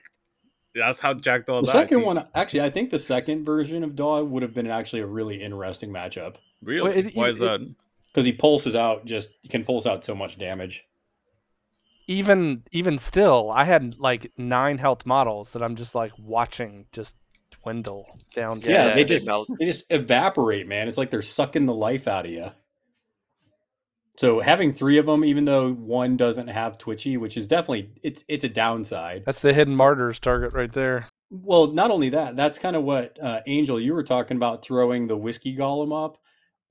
that's how Jack Jackdaw the dies. second one, actually, I think the second version of Daw would have been actually a really interesting matchup Really? Well, it- Why it- is that? because he pulses out just he can pulse out so much damage. even even still, I had like nine health models that I'm just like watching just dwindle down. to- Yeah, they they just melt. they just evaporate, man. It's like they're sucking the life out of you. So having three of them, even though one doesn't have Twitchy, which is definitely it's it's a downside. That's the hidden martyrs target right there. Well, not only that, that's kind of what uh, Angel you were talking about throwing the whiskey golem up.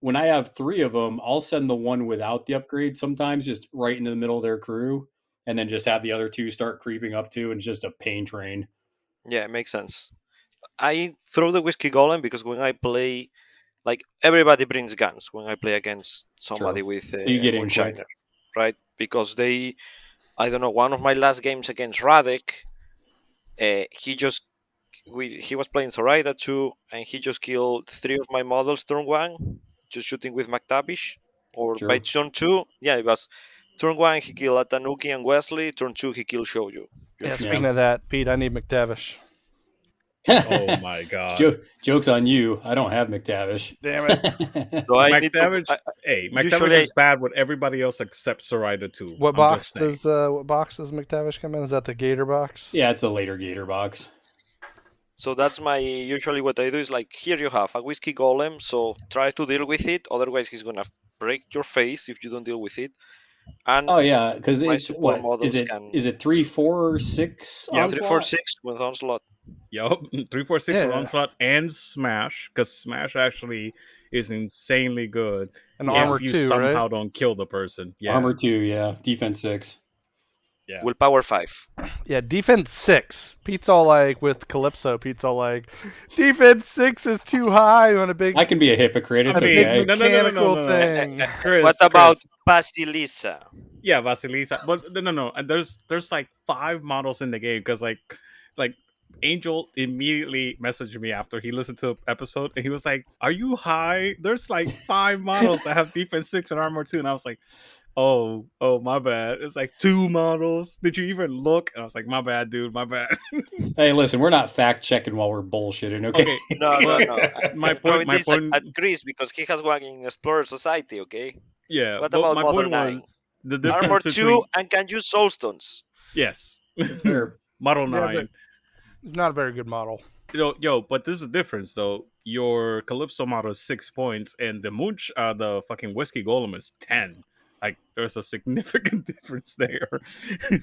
When I have three of them, I'll send the one without the upgrade sometimes just right into the middle of their crew, and then just have the other two start creeping up too, and it's just a pain train. Yeah, it makes sense. I throw the whiskey golem because when I play, like everybody brings guns when I play against somebody with uh, you get in quick. Moonshiner, right? Because they, I don't know, one of my last games against Radek, uh, he just we he was playing Zoraida too, and he just killed three of my models turn one, just shooting with McTavish. Or by turn two, yeah, it was turn one he killed Atanuki and Wesley. Turn two he killed Shoujo. Yeah, Just- speaking of that, Pete, I need McTavish. Oh [LAUGHS] my god. Jo- jokes on you. I don't have McTavish. Damn it. [LAUGHS] So I need to, McTavish, I, hey, McTavish usually- is bad with everybody else except Zoraida too. What I'm box does uh, what box does McTavish come in? Is that the Gator box? yeah, it's a later Gator box. So that's my usually what I do is like here you have a whiskey golem, so try to deal with it. Otherwise, he's gonna break your face if you don't deal with it. And Oh yeah, because it's what is models it? can- Is it three, four, or six? Yeah, three, four, onslaught? six with onslaught. Yup, [LAUGHS] three four six with onslaught and smash because smash actually is insanely good. And if armor you two, somehow right? don't kill the person. Yeah, Armor two, yeah. Defense six. Yeah. Willpower five. Yeah, defense six. Pete's all like with Calypso. Pete's all like, defense six is too high on a big, I can be a hypocrite. It's a I mean, big no, no, no, no, no, mechanical no, no. thing. [LAUGHS] Chris, what about Chris, Basilisa? yeah, Vasilisa? But no, no, no. There's there's like five models in the game because like like Angel immediately messaged me after he listened to the episode and he was like, "Are you high? There's like five models that have defense six and armor two. And I was like, "Oh, oh, my bad. It's like two models. Did you even look?" And I was like, "My bad, dude. My bad." [LAUGHS] Hey, listen, we're not fact checking while we're bullshitting. Okay. okay, No, no, no. [LAUGHS] my I point. mean, My at, point. at Chris because he has one in Explorer Society. Okay, yeah. what but about my Model point nine? was the difference armor between two and can use soulstones. yes, It's fair. [LAUGHS] model Yeah, nine. but- Not a very good model. yo, yo, but there's a difference though. Your Calypso model is six points, and the Moonch, uh, the fucking whiskey golem is ten. Like, there's a significant [LAUGHS] difference there. [LAUGHS]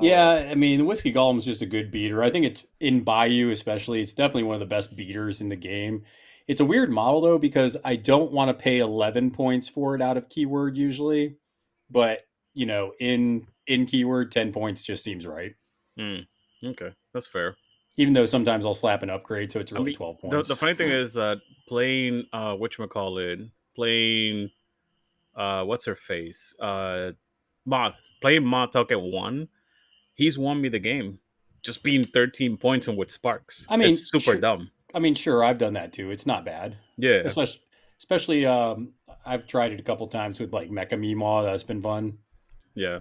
Yeah, I mean, the Whiskey Golem's just a good beater. I think it's in Bayou, especially, it's definitely one of the best beaters in the game. It's a weird model, though, because I don't want to pay 11 points for it out of keyword usually. But, you know, in in keyword, 10 points just seems right. Hmm, okay, that's fair. Even though sometimes I'll slap an upgrade, so it's I really mean, 12 The, points. the funny thing is, uh, playing uh, it, playing uh, what's her face, uh, Ma, playing Mah Tucket one. He's won me the game, just being 13 points and with sparks. I mean, it's super sure. dumb. I mean, sure, I've done that too. It's not bad. Yeah, Especially, especially um, I've tried it a couple times with like Mecha Meemaw. That's been fun. Yeah.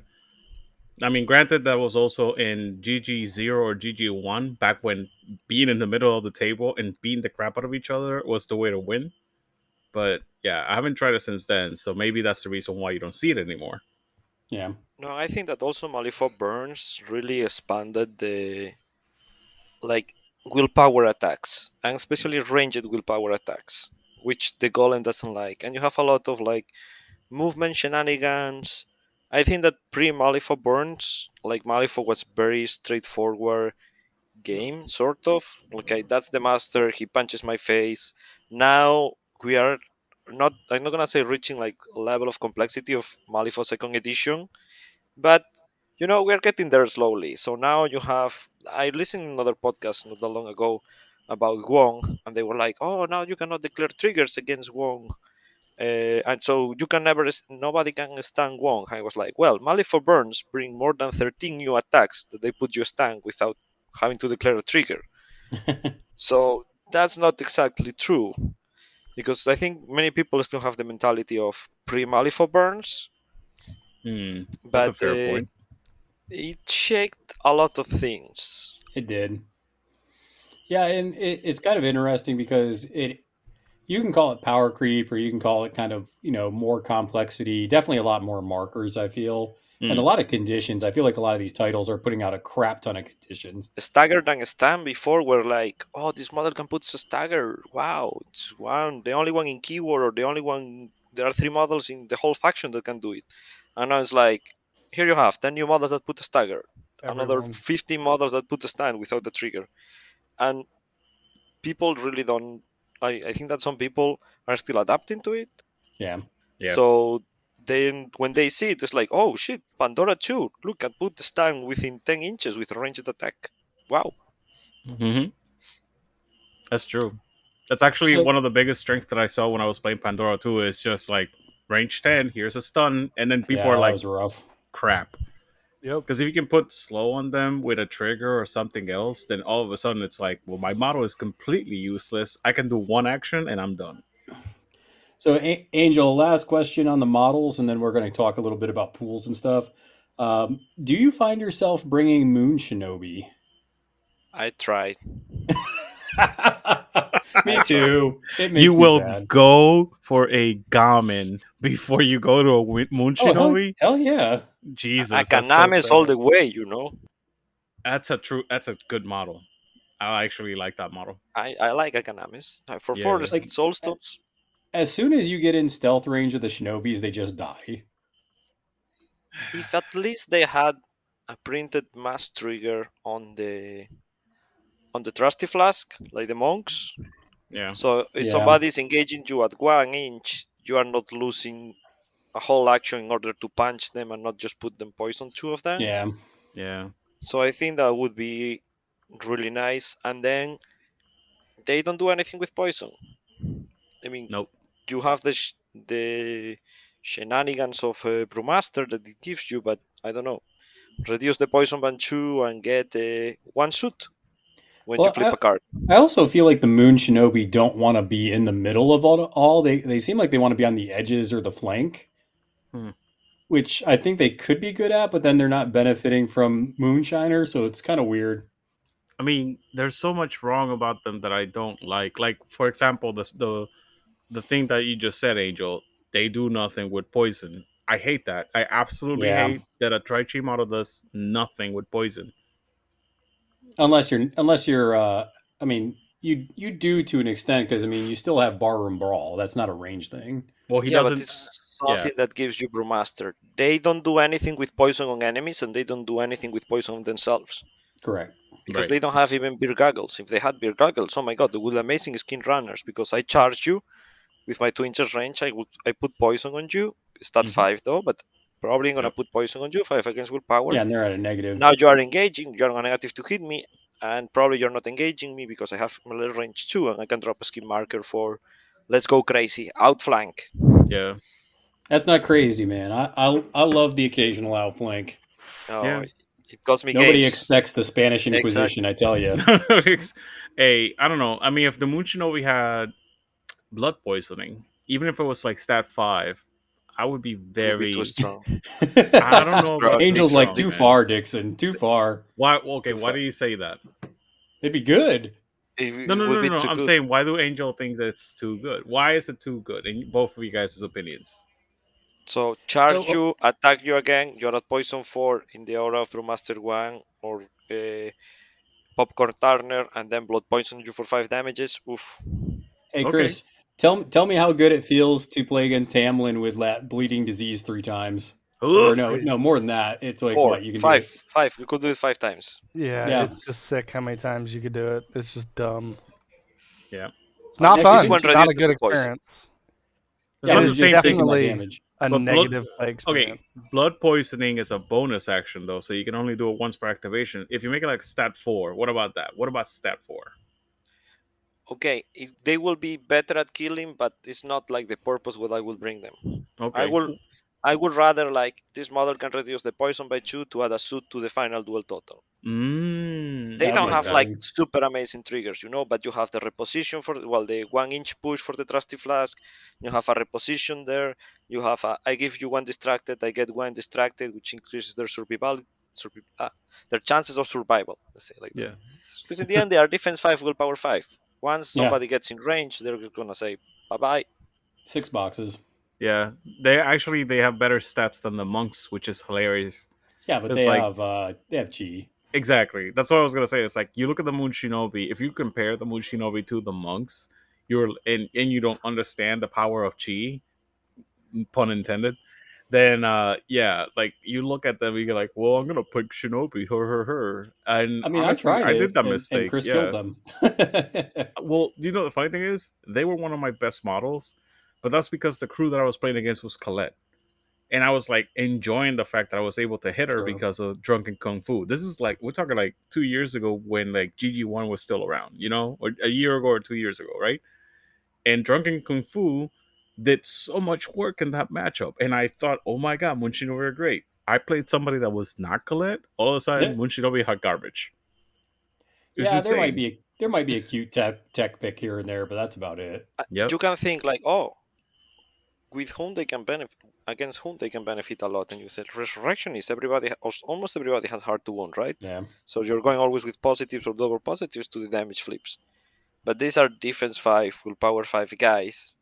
I mean, granted, that was also in GG zero or GG one back when being in the middle of the table and beating the crap out of each other was the way to win. But yeah, I haven't tried it since then, so maybe that's the reason why you don't see it anymore. Yeah. No, I think that also Malifaux Burns really expanded the like willpower attacks and especially ranged willpower attacks, which the golem doesn't like. And you have a lot of like movement shenanigans. I think that pre Malifaux Burns, like Malifaux was very straightforward game, sort of. Okay, that's the master, he punches my face. Now we are not I'm not gonna say reaching like level of complexity of Malifaux second edition, but you know we're getting there slowly. So now you have I listened to another podcast not that long ago about Wong, and they were like, "Oh, now you cannot declare triggers against Wong." Uh, and so you can never, nobody can stand Wong. I was like, well, Malifaux Burns bring more than 13 new attacks that they put you stand without having to declare a trigger. [LAUGHS] So that's not exactly true, because I think many people still have the mentality of pre-Malifaux Burns, that's but uh, it shaked a lot of things. It did. Yeah, and it, it's kind of interesting because it you can call it power creep or you can call it kind of, you know, more complexity, definitely a lot more markers, I feel. And a Mm. lot of conditions. I feel like a lot of these titles are putting out a crap ton of conditions. Staggered and Stand before were like, oh, this model can put a stagger. Wow, it's one, the only one in keyword or the only one there are three models in the whole faction that can do it. And I was like, here you have 10 new models that put a stagger, another Everyone. 15 models that put a stand without the trigger. And people really don't. I, I think that some people are still adapting to it. Yeah. Yeah. So then when they see it, it's like, oh shit, Pandora 2, look, I put the stand within 10 inches with ranged attack. Wow. hmm That's true. That's actually So- one of the biggest strengths that I saw when I was playing Pandora 2 is just like range 10, here's a stun, and then people Yeah, are like, was rough. crap. Yep. Because if you can put slow on them with a trigger or something else, then all of a sudden it's like, well, my model is completely useless. I can do one action and I'm done. So, A- Angel, last question on the models, and then we're going to talk a little bit about pools and stuff. Um, do you find yourself bringing Moon Shinobi? I tried. [LAUGHS] [LAUGHS] Me too. It makes You me will sad. go for a Gamin before you go to a Wi- Moon Oh, hell, Shinobi? hell yeah! Jesus. that's so all the way, you know. That's a true. That's a good model. I actually like that model. I, I like Akaname's. Uh, For Yeah, four yeah. Like- soulstones, As soon as you get in stealth range of the Shinobis, they just die. if at least they had a printed mass trigger on the on the trusty flask, like the monks. Yeah. So if Yeah. somebody's engaging you at one inch, you are not losing a whole action in order to punch them and not just put them poison two of them. Yeah. Yeah. So I think that would be really nice. And then they don't do anything with poison. I mean, Nope. You have the sh- the shenanigans of uh, Brewmaster that it gives you, but I don't know. Reduce the poison band two and get uh, one suit when Well, you flip I- a card. I also feel like the Moon Shinobi don't want to be in the middle of all. all. They they seem like they want to be on the edges or the flank, Hmm. which I think they could be good at, but then they're not benefiting from Moonshiner, so it's kind of weird. I mean, there's so much wrong about them that I don't like. Like, for example, the the the thing that you just said, Angel. They do nothing with poison. I hate that. I absolutely Yeah. hate that a Tri-Chi model does nothing with poison. Unless you're unless you're. Uh, I mean, you you do to an extent because I mean you still have barroom brawl. That's not a range thing. Well, he yeah, doesn't. it's yeah. something that gives you Brewmaster. They don't do anything with poison on enemies, and they don't do anything with poison on themselves. Correct. because Right. they don't have even beer goggles. If they had beer goggles, oh my god, they would amazing scheme runners because I charge you with my two inches range. I would I put poison on you. Stat Mhm. five though, but probably I'm gonna Yep. put poison on you. Five against willpower. Yeah, and they're at a negative. Now you are engaging. You're on a negative to hit me, and probably you're not engaging me because I have melee range two, and I can drop a scheme marker for. Let's go crazy. Outflank. Yeah. That's not crazy, man. I I, I love the occasional outflank. Oh, Yeah. It cost me Nobody games. expects the Spanish Inquisition, I tell you. [LAUGHS] hey, I don't know. I mean, if the Moon Shinobi had blood poisoning, even if it was like stat five, I would be It would be very. too strong. [LAUGHS] I don't know. About Angel's too like strong, too man. far, Dixon. Too far. Why? Okay, Too why far. do you say that? It'd be good. It No, no, would no, no. I'm good. saying, why do Angel think that it's too good? Why is it too good? In both of you guys' opinions. So charge So- you, attack you again. You're at poison four in the aura of Brewmaster one or uh, popcorn Turner, and then blood poison you for five damages. Oof. Hey, Okay. Chris, tell tell me how good it feels to play against Hamlin with la- bleeding disease three times. Or no, no, more than that. It's like Four, what you can five, do. five. We could do it five times. Yeah, Yeah. it's just sick how many times you could do it. It's just dumb. Yeah. It's not Next fun. It's not a good the experience. It's Yeah, not the same just thing. definitely- A But blood- negative play Okay, blood poisoning is a bonus action though, so you can only do it once per activation. If you make it like stat four, what about that? What about stat four? Okay, it, they will be better at killing, but it's not like the purpose what I will bring them. Okay. I will, I would rather like this model can reduce the poison by two to add a suit to the final duel total. Mm, They don't have that. like super amazing triggers, you know, but you have the reposition for well the one inch push for the trusty flask. You have a reposition there. You have a I give you one distracted, I get one distracted, which increases their survival, survi- ah, their chances of survival. Let's say like yeah. because in the end they are defense five, willpower five. Once Yeah. somebody gets in range, they're just gonna say bye bye. Six boxes. Yeah. They actually they have better stats than the monks, which is hilarious. Yeah, but It's they like- have uh they have chi. Exactly. That's what I was gonna say. It's like you look at the Moon Shinobi. If you compare the Moon Shinobi to the monks, you're and and you don't understand the power of chi. pun intended. Then uh yeah, like you look at them, you're like, well, I'm gonna pick Shinobi, her, her, her. And I mean, honestly, I tried. I did that and- mistake. And Chris yeah. killed them. [LAUGHS] Well, do you know the funny thing is, they were one of my best models, but that's because the crew that I was playing against was Colette, and I was like enjoying the fact that I was able to hit her True. because of Drunken Kung Fu. This is like we're talking like two years ago when like GG One was still around, you know, or a year ago or two years ago, right? And Drunken Kung Fu did so much work in that matchup, and I thought, oh my god, Moon Shinobi are great. I played somebody that was not Colette. All of a sudden, Yeah. Moon Shinobi hot garbage. It was yeah, there might be a, there might be a cute tech tech pick here and there, but that's about it. Uh, Yep. You can think like, oh, with whom they can benefit, against whom they can benefit a lot. And you said resurrection is everybody, almost everybody has hard to wound, right? Yeah. So you're going always with positives or double positives to the damage flips. But these are defense five, willpower five guys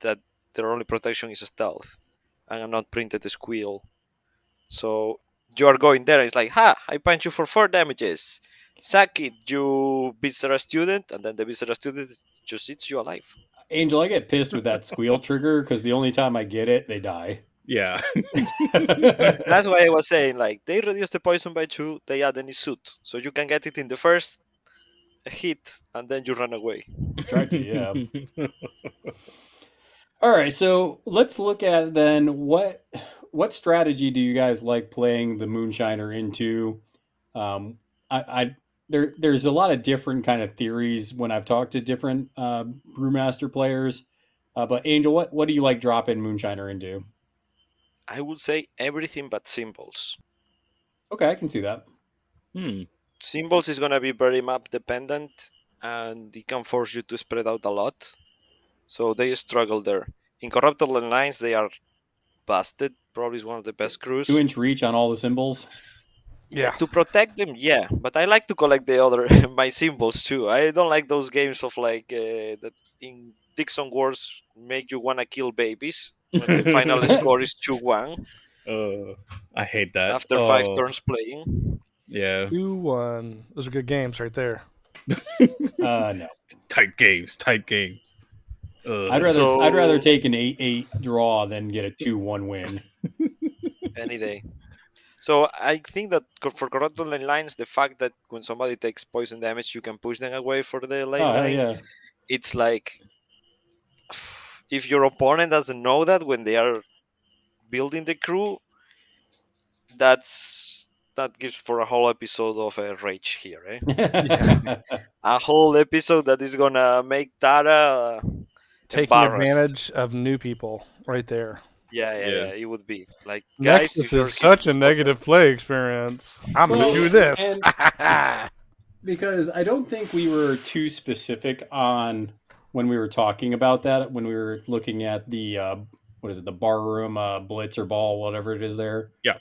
that their only protection is stealth, and I'm not printed squeal. So you are going there. And it's like, ha! I punch you for four damages. Suck it, you viscera student, and then the viscera student just eats you alive. Angel, I get pissed with that squeal trigger because the only time I get it, they die. Yeah. [LAUGHS] That's why I was saying, like, they reduce the poison by two, they add any suit. So you can get it in the first hit, and then you run away. Try to, yeah. [LAUGHS] All right, so let's look at then what what strategy do you guys like playing the Moonshiner into? Um, I, I there there's a lot of different kind of theories when I've talked to different uh, brewmaster players. Uh, but Angel, what what do you like dropping Moonshiner into? I would say everything but symbols. Okay, I can see that. Hmm. Symbols is gonna be very map dependent, and it can force you to spread out a lot. So they struggle there. Incorruptible lines, they are busted. Probably is one of the best crews. Two inch reach on all the symbols. Yeah. To protect them, yeah, but I like to collect the other [LAUGHS] my symbols too. I don't like those games of like uh, that in Dixon Wars make you wanna kill babies when the final [LAUGHS] score is two one Uh, I hate that. after five turns playing. Yeah. Two one. Those are good games right there. [LAUGHS] Uh, no, Tight games. Tight games. Uh, I'd rather I'd rather take an eight eight draw than get a two one win. [LAUGHS] any day. So I think that co- for corruptible lines, the fact that when somebody takes poison damage, you can push them away for the lane Oh hell line. yeah! It's like if your opponent doesn't know that when they are building the crew, that's that gives for a whole episode of a rage here, eh? [LAUGHS] a whole episode that is gonna make Tara. Uh, Taking advantage of new people right there. yeah, yeah, Yeah. yeah, it would be like guys. Nexus is such a negative podcast- play experience. I'm Well, gonna do this. [LAUGHS] because I don't think we were too specific on when we were talking about that when we were looking at the uh, what is it the bar room uh, blitz or ball whatever it is there. Yeah.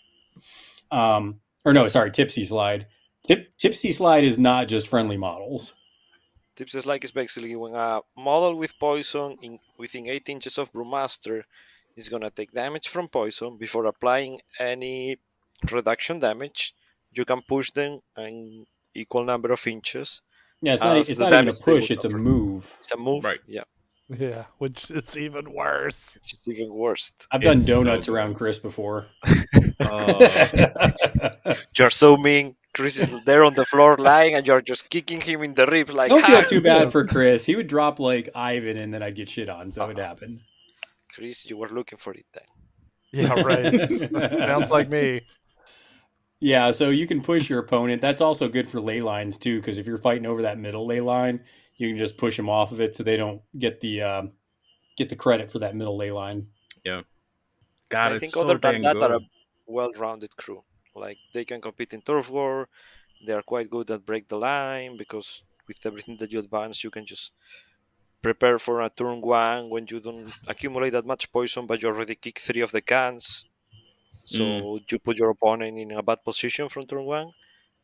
Um. Or no, sorry, tipsy slide. Tip, tipsy slide is not just friendly models. Tips is like is basically when a model with poison in within 8 inches of Brewmaster is gonna take damage from poison before applying any reduction damage. You can push them an equal number of inches. Yeah, it's not. It's the not even a damage they will push. It's a move. It's a move. Right. Yeah. yeah, which it's even worse. It's just even worse. I've done It's donuts good. around Chris before. Uh, [LAUGHS] You're so mean. Chris is there on the floor lying and you're just kicking him in the ribs like Don't feel too bad for Chris. He would drop like Ivan, and then I'd get shit on. So it happened. Chris, you were looking for it then. Yeah, right. [LAUGHS] Sounds like me. Yeah, so you can push your opponent. That's also good for ley lines too, because if you're fighting over that middle ley line, you can just push them off of it so they don't get the um, get the credit for that middle ley line. Yeah. God, I it's think so other than dang that, good. are a well-rounded crew. Like they can compete in turf war. They are quite good at break the line because with everything that you advance, you can just prepare for a turn one when you don't accumulate that much poison, but you already kick three of the cans. So Mm. you put your opponent in a bad position from turn one.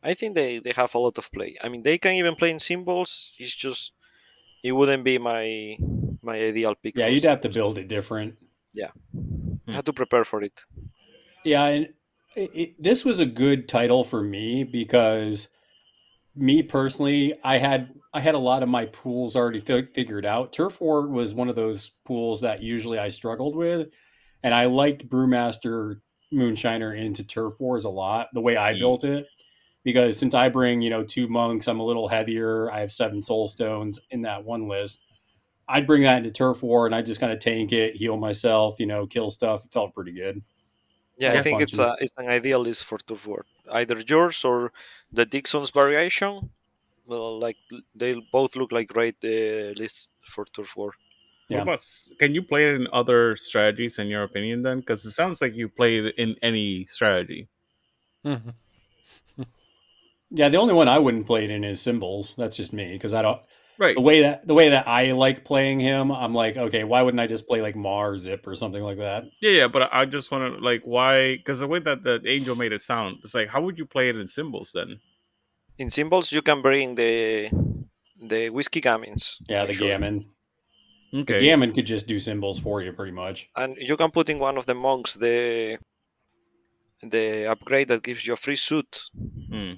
I think they, they have a lot of play. I mean, they can even play in symbols. It's just it wouldn't be my my ideal pick. Yeah, you'd have to build it different. I had to prepare for it. Yeah, and it, this was a good title for me because me personally, I had I had a lot of my pools already fi- figured out. Turf War was one of those pools that usually I struggled with, and I liked Brewmaster Moonshiner into Turf Wars a lot. The way I Mm. built it, because since I bring you know two monks, I'm a little heavier. I have seven soul stones in that one list. I'd bring that into Turf War, and I just kind of tank it, heal myself, you know, kill stuff. It felt pretty good. Yeah, Yeah. I think it's a it's an ideal list for Turf War. Either yours or the Dixon's variation. Well, like they both look like great uh, lists for Turf War. Yeah. What about, can you play it in other strategies in your opinion then? Because it sounds like you played it in any strategy. Mhm. [LAUGHS] Yeah, the only one I wouldn't play it in is symbols. That's just me because I don't. Right. the way that the way that I like playing him, I'm like, okay, why wouldn't I just play like Mah Zipp or something like that? Yeah, yeah, but I just want to like why because the way that the angel made it sound, it's like how would you play it in symbols then? In symbols, you can bring the the whiskey gamins. Yeah, the actually. Gamin. Okay. The Gamin could just do symbols for you, pretty much. and you can put in one of the monks the the upgrade that gives you a free suit Hmm.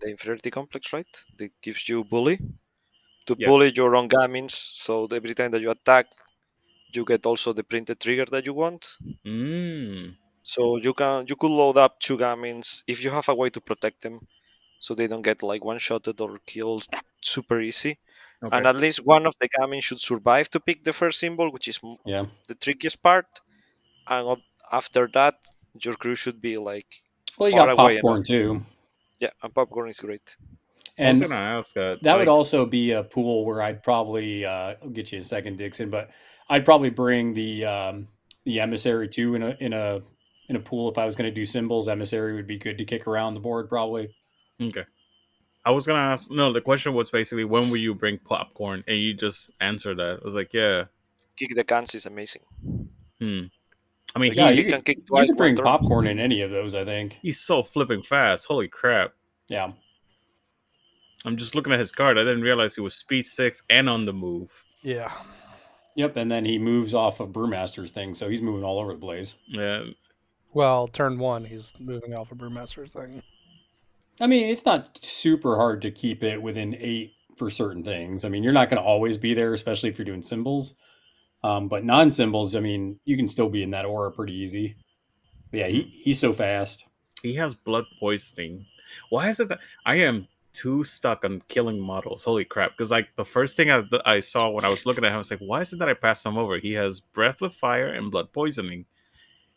the inferiority complex right that gives you bully to Yes. bully your own gamins so every time that you attack you get also the printed trigger that you want Mm. so you can you could load up two gamins if you have a way to protect them so they don't get like one shotted or killed super easy Okay. and at least one of the gamins should survive to pick the first symbol which is Yeah. the trickiest part and after that your crew should be like Well, you far got away popcorn enough. too, yeah and popcorn is great I was and gonna ask that. that would also be a pool where I'd probably uh, I'll get you a second, Dixon, but I'd probably bring the um, the emissary too in a in a in a pool if I was going to do symbols. Emissary would be good to kick around the board, probably. Okay. I was gonna ask. No, the question was basically when will you bring popcorn, and you just answered that. I was like, yeah. kick the cans is amazing Hmm. I mean, Yeah, you can kick twice. You twice could bring popcorn in any of those, I think. he's so flipping fast. Holy crap! Yeah. I'm just looking at his card. I didn't realize he was speed six and on the move. Yeah. Yep, and then he moves off of Brewmaster's thing, so he's moving all over the place. Yeah. Well, turn one, he's moving off of Brewmaster's thing. I mean, it's not super hard to keep it within eight for certain things. I mean, you're not going to always be there, especially if you're doing symbols. Um, but non symbols, I mean, you can still be in that aura pretty easy. But yeah, he, he's so fast. He has blood poisoning. Why is it that I am too stuck on killing models? Holy crap! Because like the first thing I, I saw when I was looking at him, I was like, "Why is it that I passed him over? He has breath of fire and blood poisoning."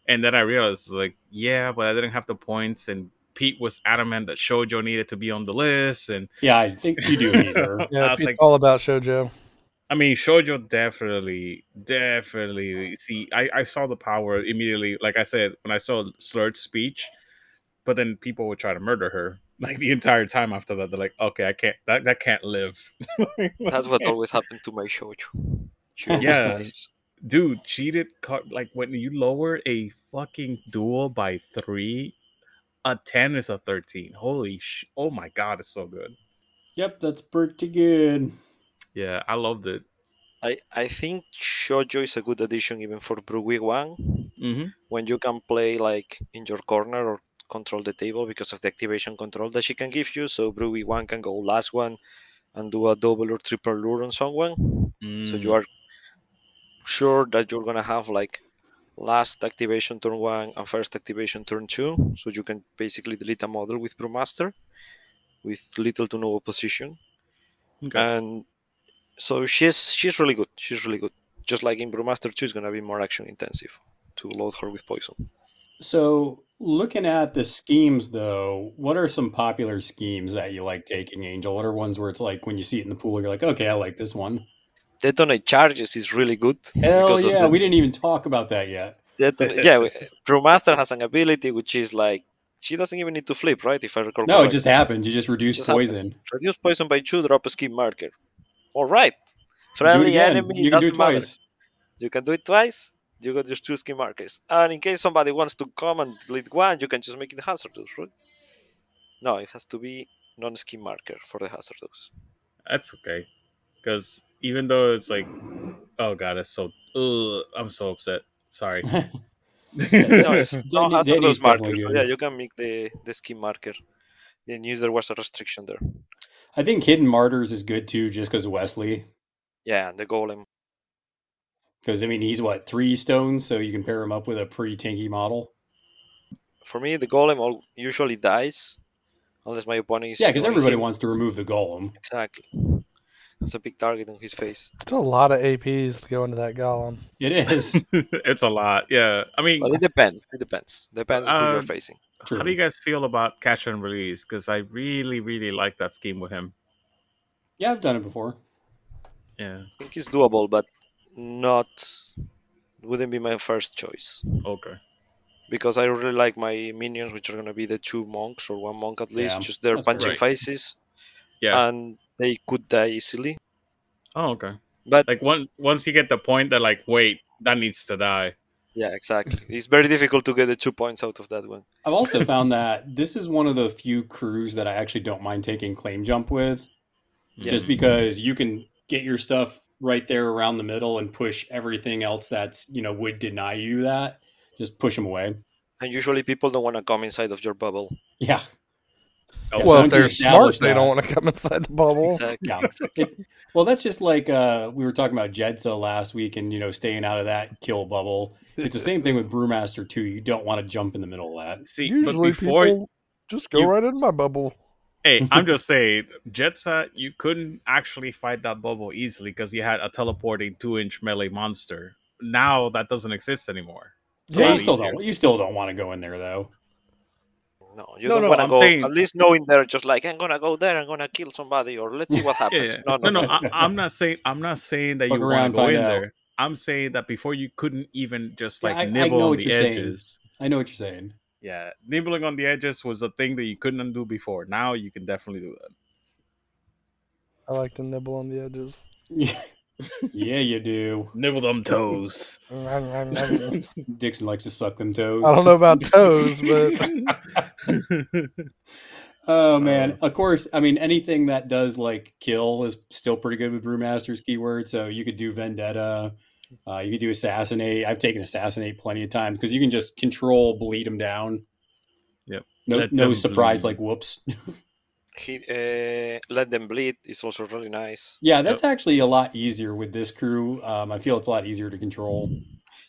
And then I realized, like, yeah, but I didn't have the points, and Pete was adamant that Shoujo needed to be on the list, and Yeah, I think you do need her. [LAUGHS] Yeah, it's like, all about Shoujo. I mean, Shoujo definitely, definitely. See, I, I saw the power immediately. Like I said, when I saw slurred speech, but then people would try to murder her. Like the entire time after that, they're like, "Okay, I can't. That that can't live." [LAUGHS] that's what always happened to my shoujo she Yeah. dies. dude cheated. Card, like when you lower a fucking duel by three, a ten is a thirteen. Holy sh! Oh my god, it's so good. Yep, that's pretty good. Yeah, I loved it. I, I think shoujo is a good addition even for Brugui 1 hmm when you can play like in your corner or control the table because of the activation control that she can give you. So Brugui 1 can go last one and do a double or triple lure on someone. So Mm. you are sure that you're gonna have like last activation turn one and first activation turn two. So you can basically delete a model with Brewmaster with little to no opposition. Okay. And so she's she's really good. She's really good. Just like in Brewmaster 2 is gonna be more action intensive to load her with poison. So, looking at the schemes, though, what are some popular schemes that you like taking, Angel? What are ones where it's like when you see it in the pool, you're like, okay, I like this one. Detonate charges is really good. Hell yeah, the- we didn't even talk about that yet. Detonate, yeah, Brewmaster has an ability which is like she doesn't even need to flip, right? If I recall No, it just happens. You just reduce Just happens. poison. Reduce poison by two, drop a scheme marker. All right. Friendly enemy You can do doesn't it matter. twice. You can do it twice. You got your two scheme markers. And in case somebody wants to come and delete one, you can just make it hazardous, right? No, it has to be non-scheme marker for the hazardous. That's okay. Because even though it's like, oh god, it's so. Ugh, I'm so upset. Sorry. [LAUGHS] No, it's [LAUGHS] no hazardous Danny's markers. Yeah, you can make the, the scheme marker. They knew there was a restriction there. I think Hidden Martyrs is good too, just because Wesley. Yeah, the golem. Because I mean, he's what three stones, so you can pair him up with a pretty tanky model. For me, the golem all usually dies unless my opponent is. Yeah, because everybody him. wants to remove the golem. Exactly. That's a big target on his face. Still a lot of APs to go into that golem. It is [LAUGHS] it's a lot. Yeah. I mean, But it depends. It depends. Depends who you're Um, facing. true. how do you guys feel about catch and release? Because I really, really like that scheme with him. yeah, I've done it before. Yeah. I think it's doable, but not wouldn't be my first choice Okay. because I really like my minions, which are gonna be the two monks or one monk at least. Yeah, just they're punching right. faces, Yeah. and they could die easily. oh, okay. But Like once once you get the point that like, wait, that needs to die. yeah, exactly. [LAUGHS] it's very difficult to get the two points out of that one. I've also [LAUGHS] found that this is one of the few crews that I actually don't mind taking claim jump with, just Mm. because you can get your stuff right there around the middle and push everything else that's you know would deny you that. Just push them away. And usually people don't want to come inside of your bubble. Yeah, Yeah, well, once if they're establish smart, they that- don't want to come inside the bubble. Exactly. yeah. It- well, that's just like uh, we were talking about Jedza last week, and you know, staying out of that kill bubble. It's the same thing with Brewmaster too. You don't want to jump in the middle of that. See, but Usually before people just go you- right in my bubble. Hey, [LAUGHS] I'm just saying, Jedza, you couldn't actually fight that bubble easily because you had a teleporting two inch melee monster. Now that doesn't exist anymore. It's Yeah, you still easier. don't. You still don't want to go in there though. No, you No, don't no, want to I'm go. saying- At least knowing there, just like I'm gonna go there, I'm gonna kill somebody, or let's see what [LAUGHS] happens. yeah. No, no, no, no. I, I'm not saying I'm not saying that Fuck you around, want to go in out. there. I'm saying that before you couldn't even just like I- I nibble know on what the you're saying. edges. I know what you're saying. Yeah, nibbling on the edges was a thing that you couldn't undo before. Now you can definitely do that. I like to nibble on the edges. Yeah, yeah, you do. Nibble them toes. [LAUGHS] Dixon likes to suck them toes. I don't know about toes, but [LAUGHS] Oh man! Uh, of course, I mean anything that does like kill is still pretty good with Brewmaster's keyword. So you could do Vendetta, uh, you can do Assassinate. I've taken Assassinate plenty of times because you can just control bleed them down. Yep. No, Let no surprise. bleed. Like whoops. [LAUGHS] He, uh, let them bleed is also really nice. yeah, that's actually a lot easier with this crew. Um, I feel it's a lot easier to control.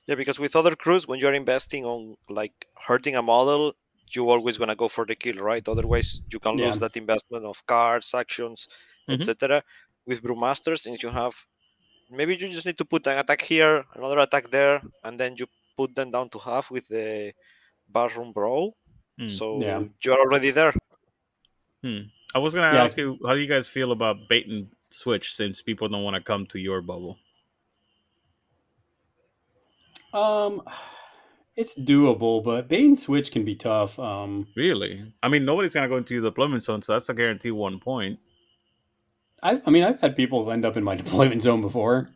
Yeah, because with other crews, when you're investing on like hurting a model, you're always gonna go for the kill, right? Otherwise, you can lose Yeah. that investment of cards, actions, Mhm. etc. With brewmasters, since you have, maybe you just need to put an attack here, another attack there, and then you put them down to half with the barroom brawl. Hmm. So Yeah. you're already there. I was gonna Yeah. ask you, how do you guys feel about bait and switch since people don't want to come to your bubble? Um, it's doable, but bait and switch can be tough. Um, Really? I mean, nobody's gonna go into your deployment zone, so that's a guarantee one point. I, I mean, I've had people end up in my [LAUGHS] deployment zone before.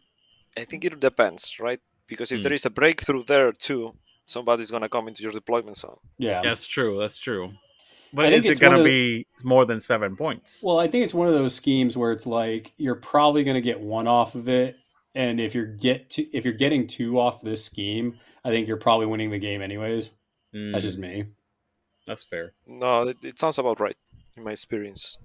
I think it depends, right? Because if Hmm. there is a breakthrough there too, somebody's gonna come into your deployment zone. Yeah. That's true. That's true. But I is it gonna of the- be more than seven points? Well, I think it's one of those schemes where it's like you're probably going to get one off of it, and if you're get to, if you're getting two off this scheme, I think you're probably winning the game anyways. That's Mm, just me. that's fair. No, it, it sounds about right in my experience.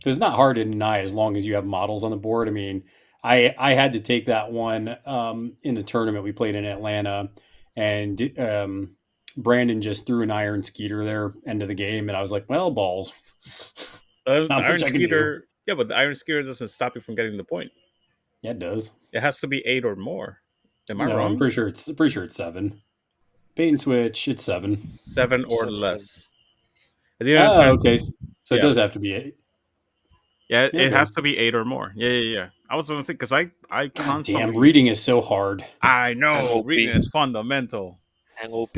Because it's not hard to deny as long as you have models on the board. I mean, I I had to take that one um, in the tournament we played in Atlanta, and um, Brandon just threw an iron skeeter there end of the game, and I was like, well, balls. Uh, [LAUGHS] Iron much I can do. Skeeter, yeah, but the Iron Skeeter doesn't stop you from getting the point. Yeah, it does. It has to be eight or more. Am I no, wrong? I'm pretty sure it's I'm pretty sure it's seven. Bait and switch, it's seven. Seven or Seven, less. At the end of the Oh, okay. So it does have to be eight. Yeah, it, it has to be eight or more. Yeah, yeah, yeah. I was gonna think because I, I God constantly. damn, reading is so hard. I know OP. reading is fundamental. And OP.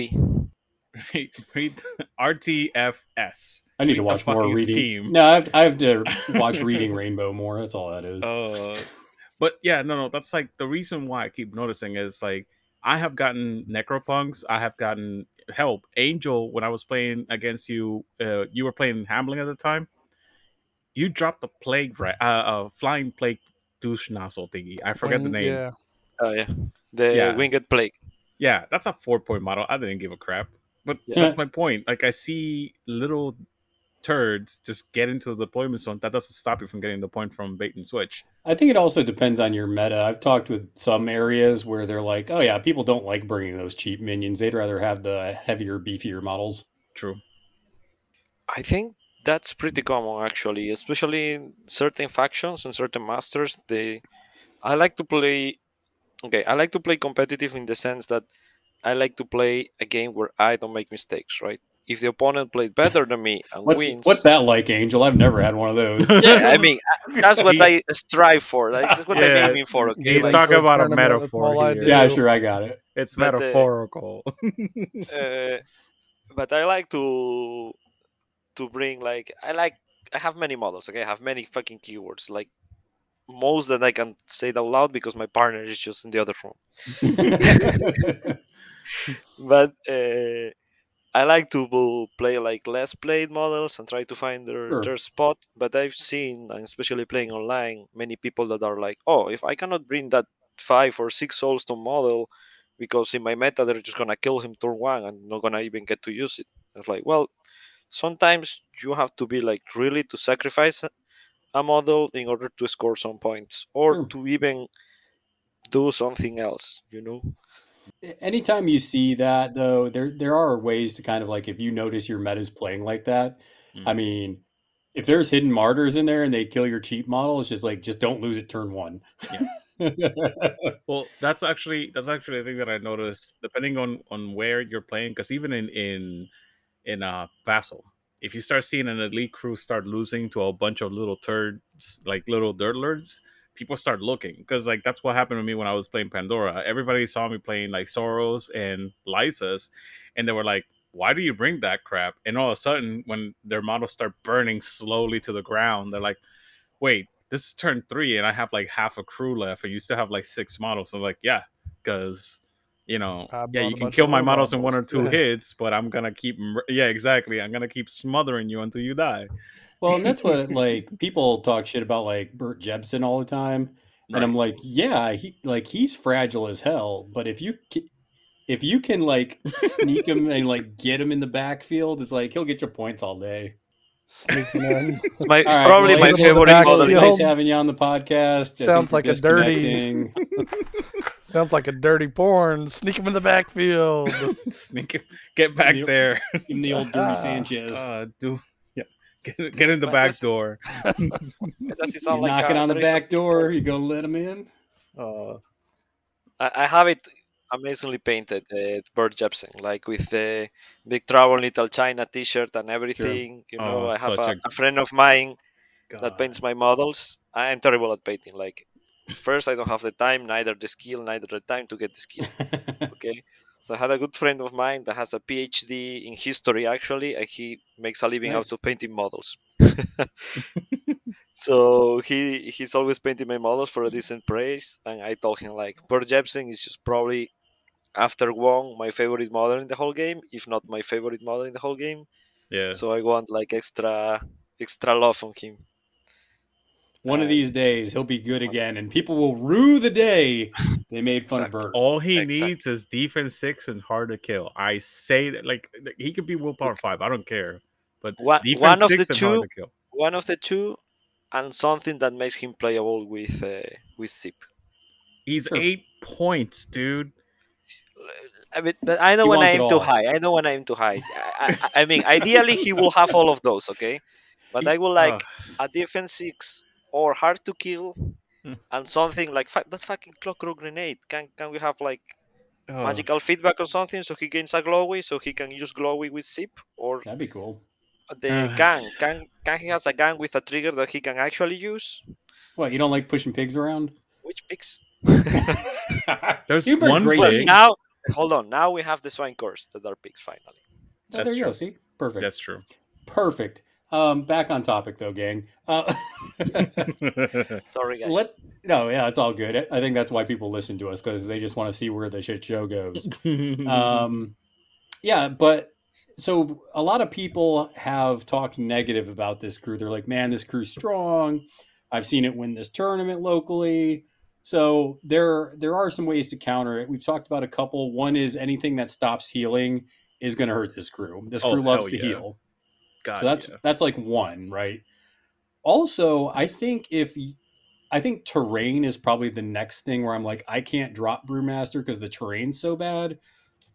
Read, read [LAUGHS] RTFS. I need to Read the watch more reading. scheme. No, I have, I have to watch [LAUGHS] Reading Rainbow more. That's all that is. Uh, but yeah, no, no. That's like the reason why I keep noticing is like I have gotten necropunks. I have gotten help. Angel, when I was playing against you, uh, you were playing Hamelin at the time. You dropped the plague, right? Uh, uh flying plague douche nozzle thingy. I forget the name. Yeah. Oh yeah, the Yeah. winged plague. Yeah, that's a four point model. I didn't give a crap. But Yeah. that's my point. Like I see little turds just get into the deployment zone, that doesn't stop you from getting the point from bait and switch. I think it also depends on your meta. I've talked with some areas where they're like, oh yeah, people don't like bringing those cheap minions. They'd rather have the heavier, beefier models. True. I think that's pretty common actually, especially in certain factions and certain masters. They, I like to play. Okay, I like to play competitive in the sense that I like to play a game where I don't make mistakes. Right? If the opponent played better than me and What's wins, what's that like, Angel? I've never had one of those. [LAUGHS] yeah, I mean that's what [LAUGHS] I strive for. Like, that's what Yeah, I'm aiming for. Okay, He's like, talking about a tournament, that's all metaphor here. yeah, sure, I got it. It's But, uh, metaphorical. [LAUGHS] uh, but I like to to bring like I like I have many models. Okay, I have many fucking keywords. Like most that I can say it out loud because my partner is just in the other room. [LAUGHS] But uh, I like to play like less played models and try to find their, Sure. their spot. But I've seen, and especially playing online, many people that are like, "Oh, if I cannot bring that five or six souls to model." Because in my meta they're just gonna kill him turn one and not gonna even get to use it. It's like, well, sometimes you have to be like really to sacrifice a- a model in order to score some points or Sure. to even do something else you know Anytime you see that, though, there there are ways to kind of like if you notice your meta's playing like that. I Mhm. mean, if there's hidden martyrs in there and they kill your cheap model, it's just like just don't lose it turn one. yeah. [LAUGHS] Well, that's actually that's actually a thing that I noticed. Depending on on where you're playing, because even in in in uh Vassal, if you start seeing an elite crew start losing to a bunch of little turds, like little dirt lords, people start looking because like that's what happened to me when I was playing Pandora. Everybody saw me playing like Sorrows and Lysas, and they were like, "Why do you bring that crap?" And all of a sudden, when their models start burning slowly to the ground, they're like, "Wait, this is turn three, and I have like half a crew left, and you still have like six models." I'm like, "Yeah, because." You know, I yeah, you can kill my low models in one or two Yeah. [LAUGHS] hits, but I'm gonna keep. Yeah, exactly. I'm gonna keep smothering you until you die. Well, and that's what like [LAUGHS] people talk shit about like Bert Jepsen all the time, and I'm like, yeah, he like he's fragile as hell, but if you if you can like sneak him and like get him in the backfield, it's like he'll get your points all day. Sneaking in. [LAUGHS] it's, my, it's All right, probably well, my favorite back Angel, model it's nice having you on the podcast. I Sounds like a dirty- disconnecting. Sounds like a dirty porn. Sneak him in the backfield. [LAUGHS] Sneak him. get back Yep. there. Give him the old dirty Sanchez. Uh, do yeah, get, [LAUGHS] get in the But back door. [LAUGHS] He's like knocking a on the back door. spot? You gonna let him in? Uh, I, I have it amazingly painted, uh, Bert Jepsen, like with the Big Trouble Little China T-shirt and everything. Sure. You know, Oh, I have a, a- a friend of mine that paints my models. I am terrible at painting. Like, first, I don't have the time, neither the skill, neither the time to get the skill. [LAUGHS] Okay, so I had a good friend of mine that has a PhD in history actually, and he makes a living Nice. out of painting models. [LAUGHS] [LAUGHS] so he he's always painting my models for a decent price, and I told him like, Bert Jepsen is just probably after Wong my favorite model in the whole game, if not my favorite model in the whole game. yeah. So I want like extra extra love on him. One of Uh, these days, he'll be good again, and people will rue the day they made fun Exactly. of Bert. All he Exactly. needs is defense six and hard to kill. I say that like he could be willpower five. I don't care, but One- defense one of six the and hard two- to kill. One of the two, and something that makes him playable with uh, with Zipp. He's Sure. eight points, dude. I mean, but I know He when I wants aim too high. I know when I aim too high. I, I, I mean, ideally he will have all of those, okay? But I would like Ugh. a defense six or hard to kill, Hmm. and something like fa- that fucking clockwork grenade. Can can we have like Ugh. magical feedback or something so he gains a glowy so he can use glowy with Zipp or That'd be cool. the Ah. gun? Can can he has a gun with a trigger that he can actually use? What you don't like pushing pigs around? Which pigs [LAUGHS] There's You've one great. Pig. now hold on. Now we have the Swine-Cursed that are pigs finally. Oh, That's there you go. See, perfect. That's true. perfect. Um, back on topic though, gang. Uh, [LAUGHS] Sorry guys. let no, yeah, it's all good. I think that's why people listen to us because they just want to see where the shit show goes. [LAUGHS] um, yeah, but so a lot of people have talked negative about this crew. They're like, "Man, this crew's strong. I've seen it win this tournament locally." So there, there are some ways to counter it. We've talked about a couple. One is anything that stops healing is going to hurt this crew. This Oh, crew loves to yeah. heal. God, so that's yeah. that's like one, right? Also, I think if I think terrain is probably the next thing where I'm like, I can't drop Brewmaster because the terrain's so bad.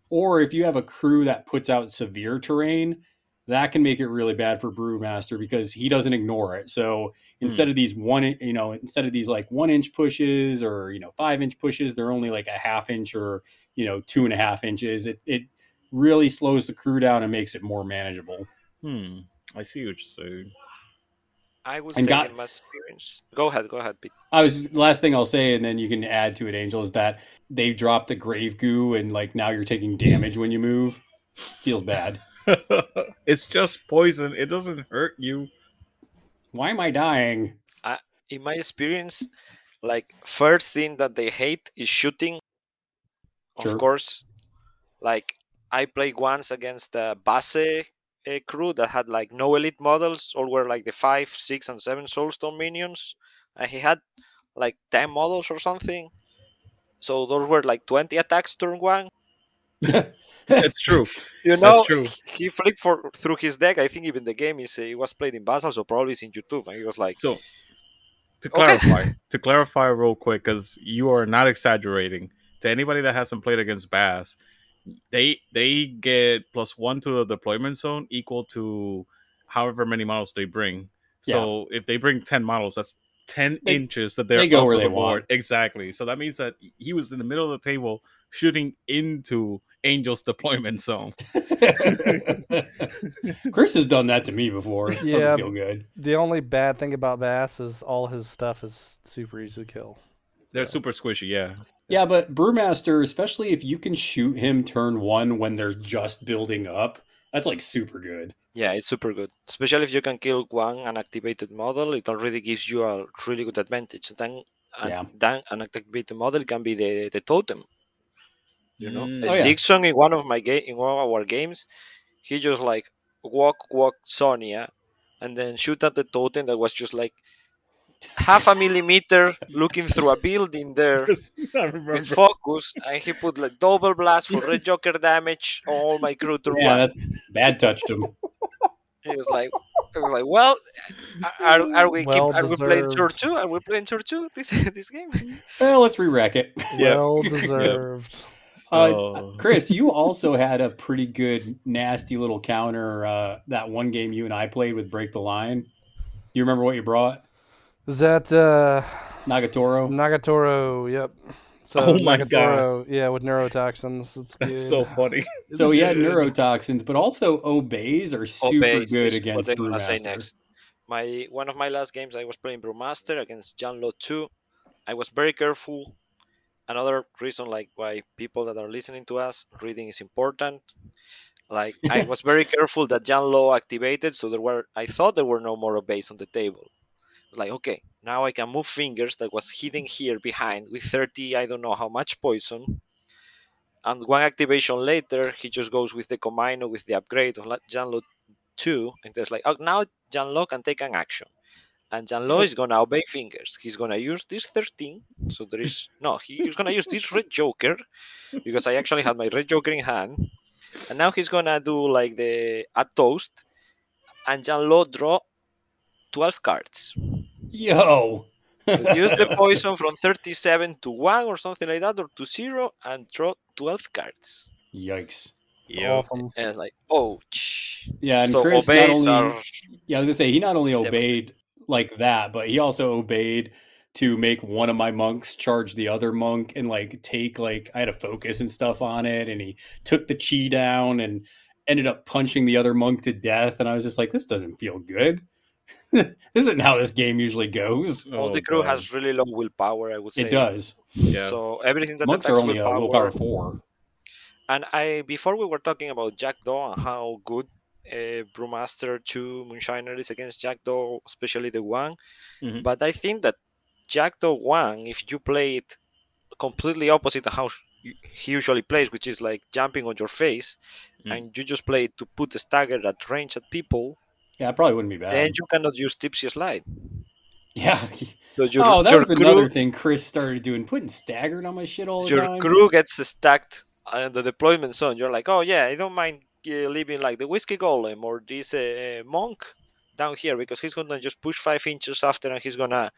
Or if you have a crew that puts out severe terrain, that can make it really bad for Brewmaster because he doesn't ignore it. So hmm. instead of these one, you know, instead of these like one inch pushes or you know five inch pushes, they're only like a half inch or you know two and a half inches. It it really slows the crew down and makes it more manageable. Hmm. I see what you're saying. I would And say got- in my experience. Go ahead, go ahead, Pete. I was last thing I'll say, and then you can add to it, Angel, is that they dropped the grave goo, and like now you're taking damage when you move. Feels bad. [LAUGHS] it's just poison. It doesn't hurt you. Why am I dying? I, In my experience, like first thing that they hate is shooting. Of course, like I played once against the Base uh, crew that had like no elite models, all were like the five, six, and seven Soulstone minions, and he had like ten models or something. So those were like twenty attacks turn one. [LAUGHS] That's true. [LAUGHS] You know, true. he- flipped for through his deck. I think even the game is uh, it was played in Vassal, so probably it's in YouTube, and he was like, So, to Okay. clarify, [LAUGHS] to clarify real quick, because you are not exaggerating. To anybody that hasn't played against Bass, they they get plus one to the deployment zone equal to however many models they bring. So if they bring ten models, that's ten They- inches that they're they go where on they the board. want. Exactly. So that means that he was in the middle of the table shooting into Angel's deployment zone. [LAUGHS] Chris has done that to me before. It Yeah. Doesn't feel good. The only bad thing about Bass is all his stuff is super easy to kill. They're So- super squishy, yeah. Yeah, but Brewmaster, especially if you can shoot him turn one when they're just building up, that's like super good. Yeah, it's super good. Especially if you can kill one unactivated model, it already gives you a really good advantage. Then, and Yeah. then an activated model can be the, the totem. You know, Mm. Uh, Oh, yeah. Dixon in one of my game in one of our games, he just like walk walk Sonnia, and then shoot at the totem that was just like half a millimeter looking through a building there. [LAUGHS] I. With focus, and he put like double blast for red [LAUGHS] joker damage. on All my crew to Yeah, one. that bad touched him. He was like, I was like, well, are, are we keep, are we playing tour two? Are we playing tour two this [LAUGHS] this game? Well, let's re-rack it. Yep. Well deserved. Uh, Oh. Chris, you also had a pretty good, nasty little counter uh, that one game you and I played with Break the Line. You remember what you brought? Is that uh, Nagatoro? Nagatoro? Yep. So Oh my Nagatoro, yeah, with neurotoxins. It's good. That's so funny. [LAUGHS] So he had neurotoxins, but also obeys are super Obeys good against what I'm gonna say Brewmaster. next. My one of my last games, I was playing Brewmaster against Yan Lo two. I was very careful. Another reason, like why people that are listening to us, reading is important. Like I [LAUGHS] was very careful that Yan Lo activated, so there were. I thought there were no more obeys on the table. Like okay, now I can move fingers that was hidden here behind with 30, I don't know how much poison. And one activation later, he just goes with the Komainu with the upgrade of Yan Lo 2, and there's like, oh, now Yan Lo can take an action. And Yan Lo is gonna obey fingers. He's gonna use this 13. So there is [LAUGHS] no, he's gonna use this red joker because I actually had my red joker in hand. And now he's gonna do like the a toast, and Yan Lo draw 12 cards. Yo! Reduce the [LAUGHS] poison from 37 to 1 or something like that, or to 0, and draw 12 cards. Yikes. It's Yo. awesome. And it's like, oh. Yeah, and so Chris not only are yeah, I was gonna say he not only obeyed like that, but he also obeyed to make one of my monks charge the other monk and like take like I had a focus and stuff on it, and he took the chi down and ended up punching the other monk to death, and I was just like, this doesn't feel good. [LAUGHS] this isn't how this game usually goes. all Oh, the crew has really low willpower, I would say. It does. Yeah. So everything that Monks are attacks only a willpower, willpower four. And I before we were talking about Jackdaw and how good uh, Brewmaster 2 Moonshiner is against Jackdaw, especially the one. Mhm. But I think that Jackdaw 1, if you play it completely opposite of how he usually plays, which is like jumping on your face, Mm. and you just play it to put a stagger at range at people, Yeah, it probably wouldn't be bad. then you cannot use Tipsy Slide. yeah. [LAUGHS] So your, oh, that was crew, another thing Chris started doing, putting staggered on my shit all the your time. Your crew gets stacked on the deployment zone. You're like, oh yeah, I don't mind uh, leaving like the whiskey golem or this uh, monk down here because he's gonna just push five inches after and he's gonna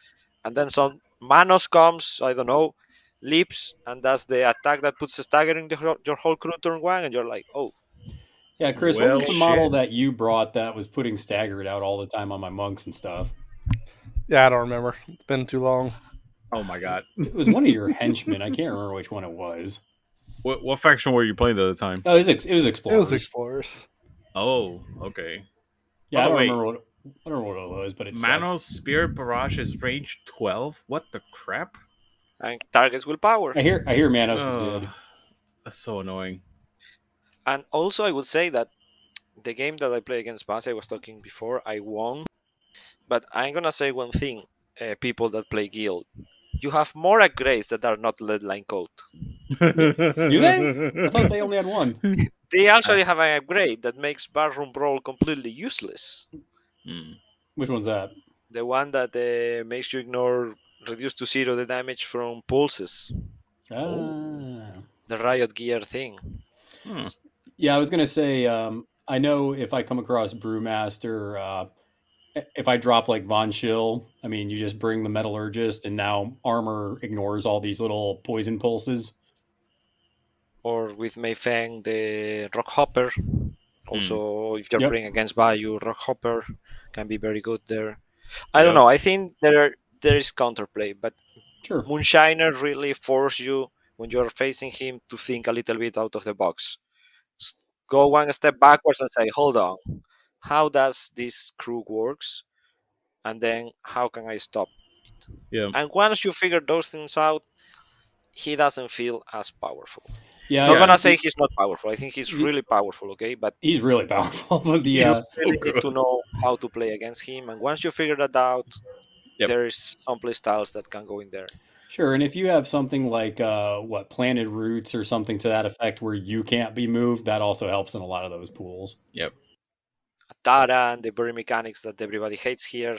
and then some manos comes i don't know leaps and that's the attack that puts a stagger in the, your whole crew turn one and you're like oh Yeah, Chris, what was Well, the model that you brought that was putting staggered out all the time on my monks and stuff? Yeah, I don't remember. It's been too long. Oh my god. It was one of your henchmen. I can't remember which one it was. What what faction were you playing at the time? Oh, it was, ex- it was It Explorers. was Explorers. Oh, okay. yeah, I don't way- remember what I don't remember what it was, but it's Manos Spirit Barrage is range 12. What the crap? and targets willpower I hear I hear Manos is good. that's so annoying. And also, I would say that the game that I play against Basi, I was talking before, I won. But I'm gonna say one thing: uh, people that play Guild, you have more upgrades that are not lead line code. [LAUGHS] Do they? [LAUGHS] I thought they only had one. They actually have an upgrade that makes Barroom Brawl completely useless. Hmm. Which one's that? The one that uh, makes you ignore, reduce to zero the damage from pulses. Ah. The Riot Gear thing. Hmm. Yeah, I was gonna say. Um, I know if I come across Brewmaster, uh, if I drop like Von Schill, I mean, you just bring the Metallurgist, and now armor ignores all these little poison pulses. Or with Mei Feng, the Rockhopper. Also, if you're Yep. playing against Bayou, Rockhopper can be very good there. I don't know. I think there there is counterplay, but Sure. Moonshiner really force you when you're facing him to think a little bit out of the box. Go one step backwards and say, "Hold on, how does this crew works?" And then how can I stop? It? Yeah. And once you figure those things out, he doesn't feel as powerful. Yeah, I'm not yeah, gonna say he's not powerful. I think he's really powerful. Okay, but he's really powerful. [LAUGHS] But the you really need to know how to play against him. And once you figure that out, Yep. there is some play styles that can go in there. Sure, and if you have something like uh, what planted roots or something to that effect where you can't be moved, that also helps in a lot of those pools. Yep. Tara and the bury mechanics that everybody hates here.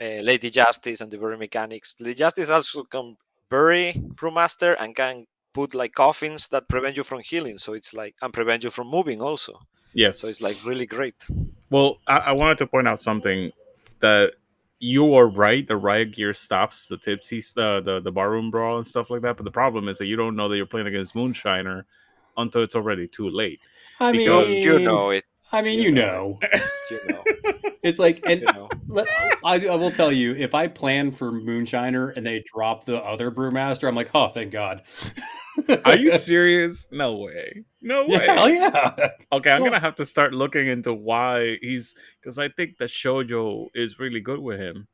Uh, Lady Justice and the bury mechanics. Lady Justice also can bury Brewmaster and can put like coffins that prevent you from healing. So it's like and prevent you from moving also. Yes. So it's like really great. Well, I, I wanted to point out something that you are right. The riot gear stops the tipsies, the, the the barroom brawl and stuff like that. But the problem is that you don't know that you're playing against Moonshiner until it's already too late. I Because mean, You know it. I mean, you you know. know, [LAUGHS] You know. It's like, and You know. let, I, I will tell you, if I plan for Moonshiner and they drop the other Brewmaster, I'm like, oh, thank God. Are you serious? No way. No way. Yeah, hell yeah. Okay, I'm Well- gonna have to start looking into why he's because I think the Shoujo is really good with him,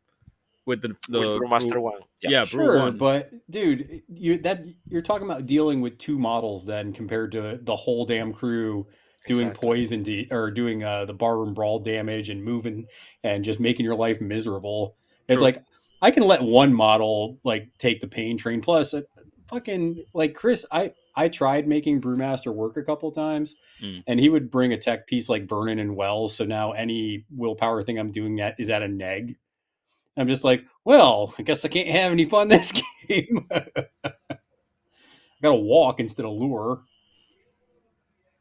with the the With Brewmaster Brew- one. Yeah, Brew Sure, one. but dude, you that you're talking about dealing with two models then compared to the whole damn crew doing Exactly. poison de- or doing uh, the barroom brawl damage and moving and just making your life miserable. It's True. like I can let one model like take the pain train. Plus, uh, fucking like Chris, I I tried making Brewmaster work a couple times, Mm. and he would bring a tech piece like Vernon and Wells. So now any willpower thing I'm doing that is at a neg. I'm just like, well, I guess I can't have any fun this [LAUGHS] game. [LAUGHS] I gotta walk instead of lure.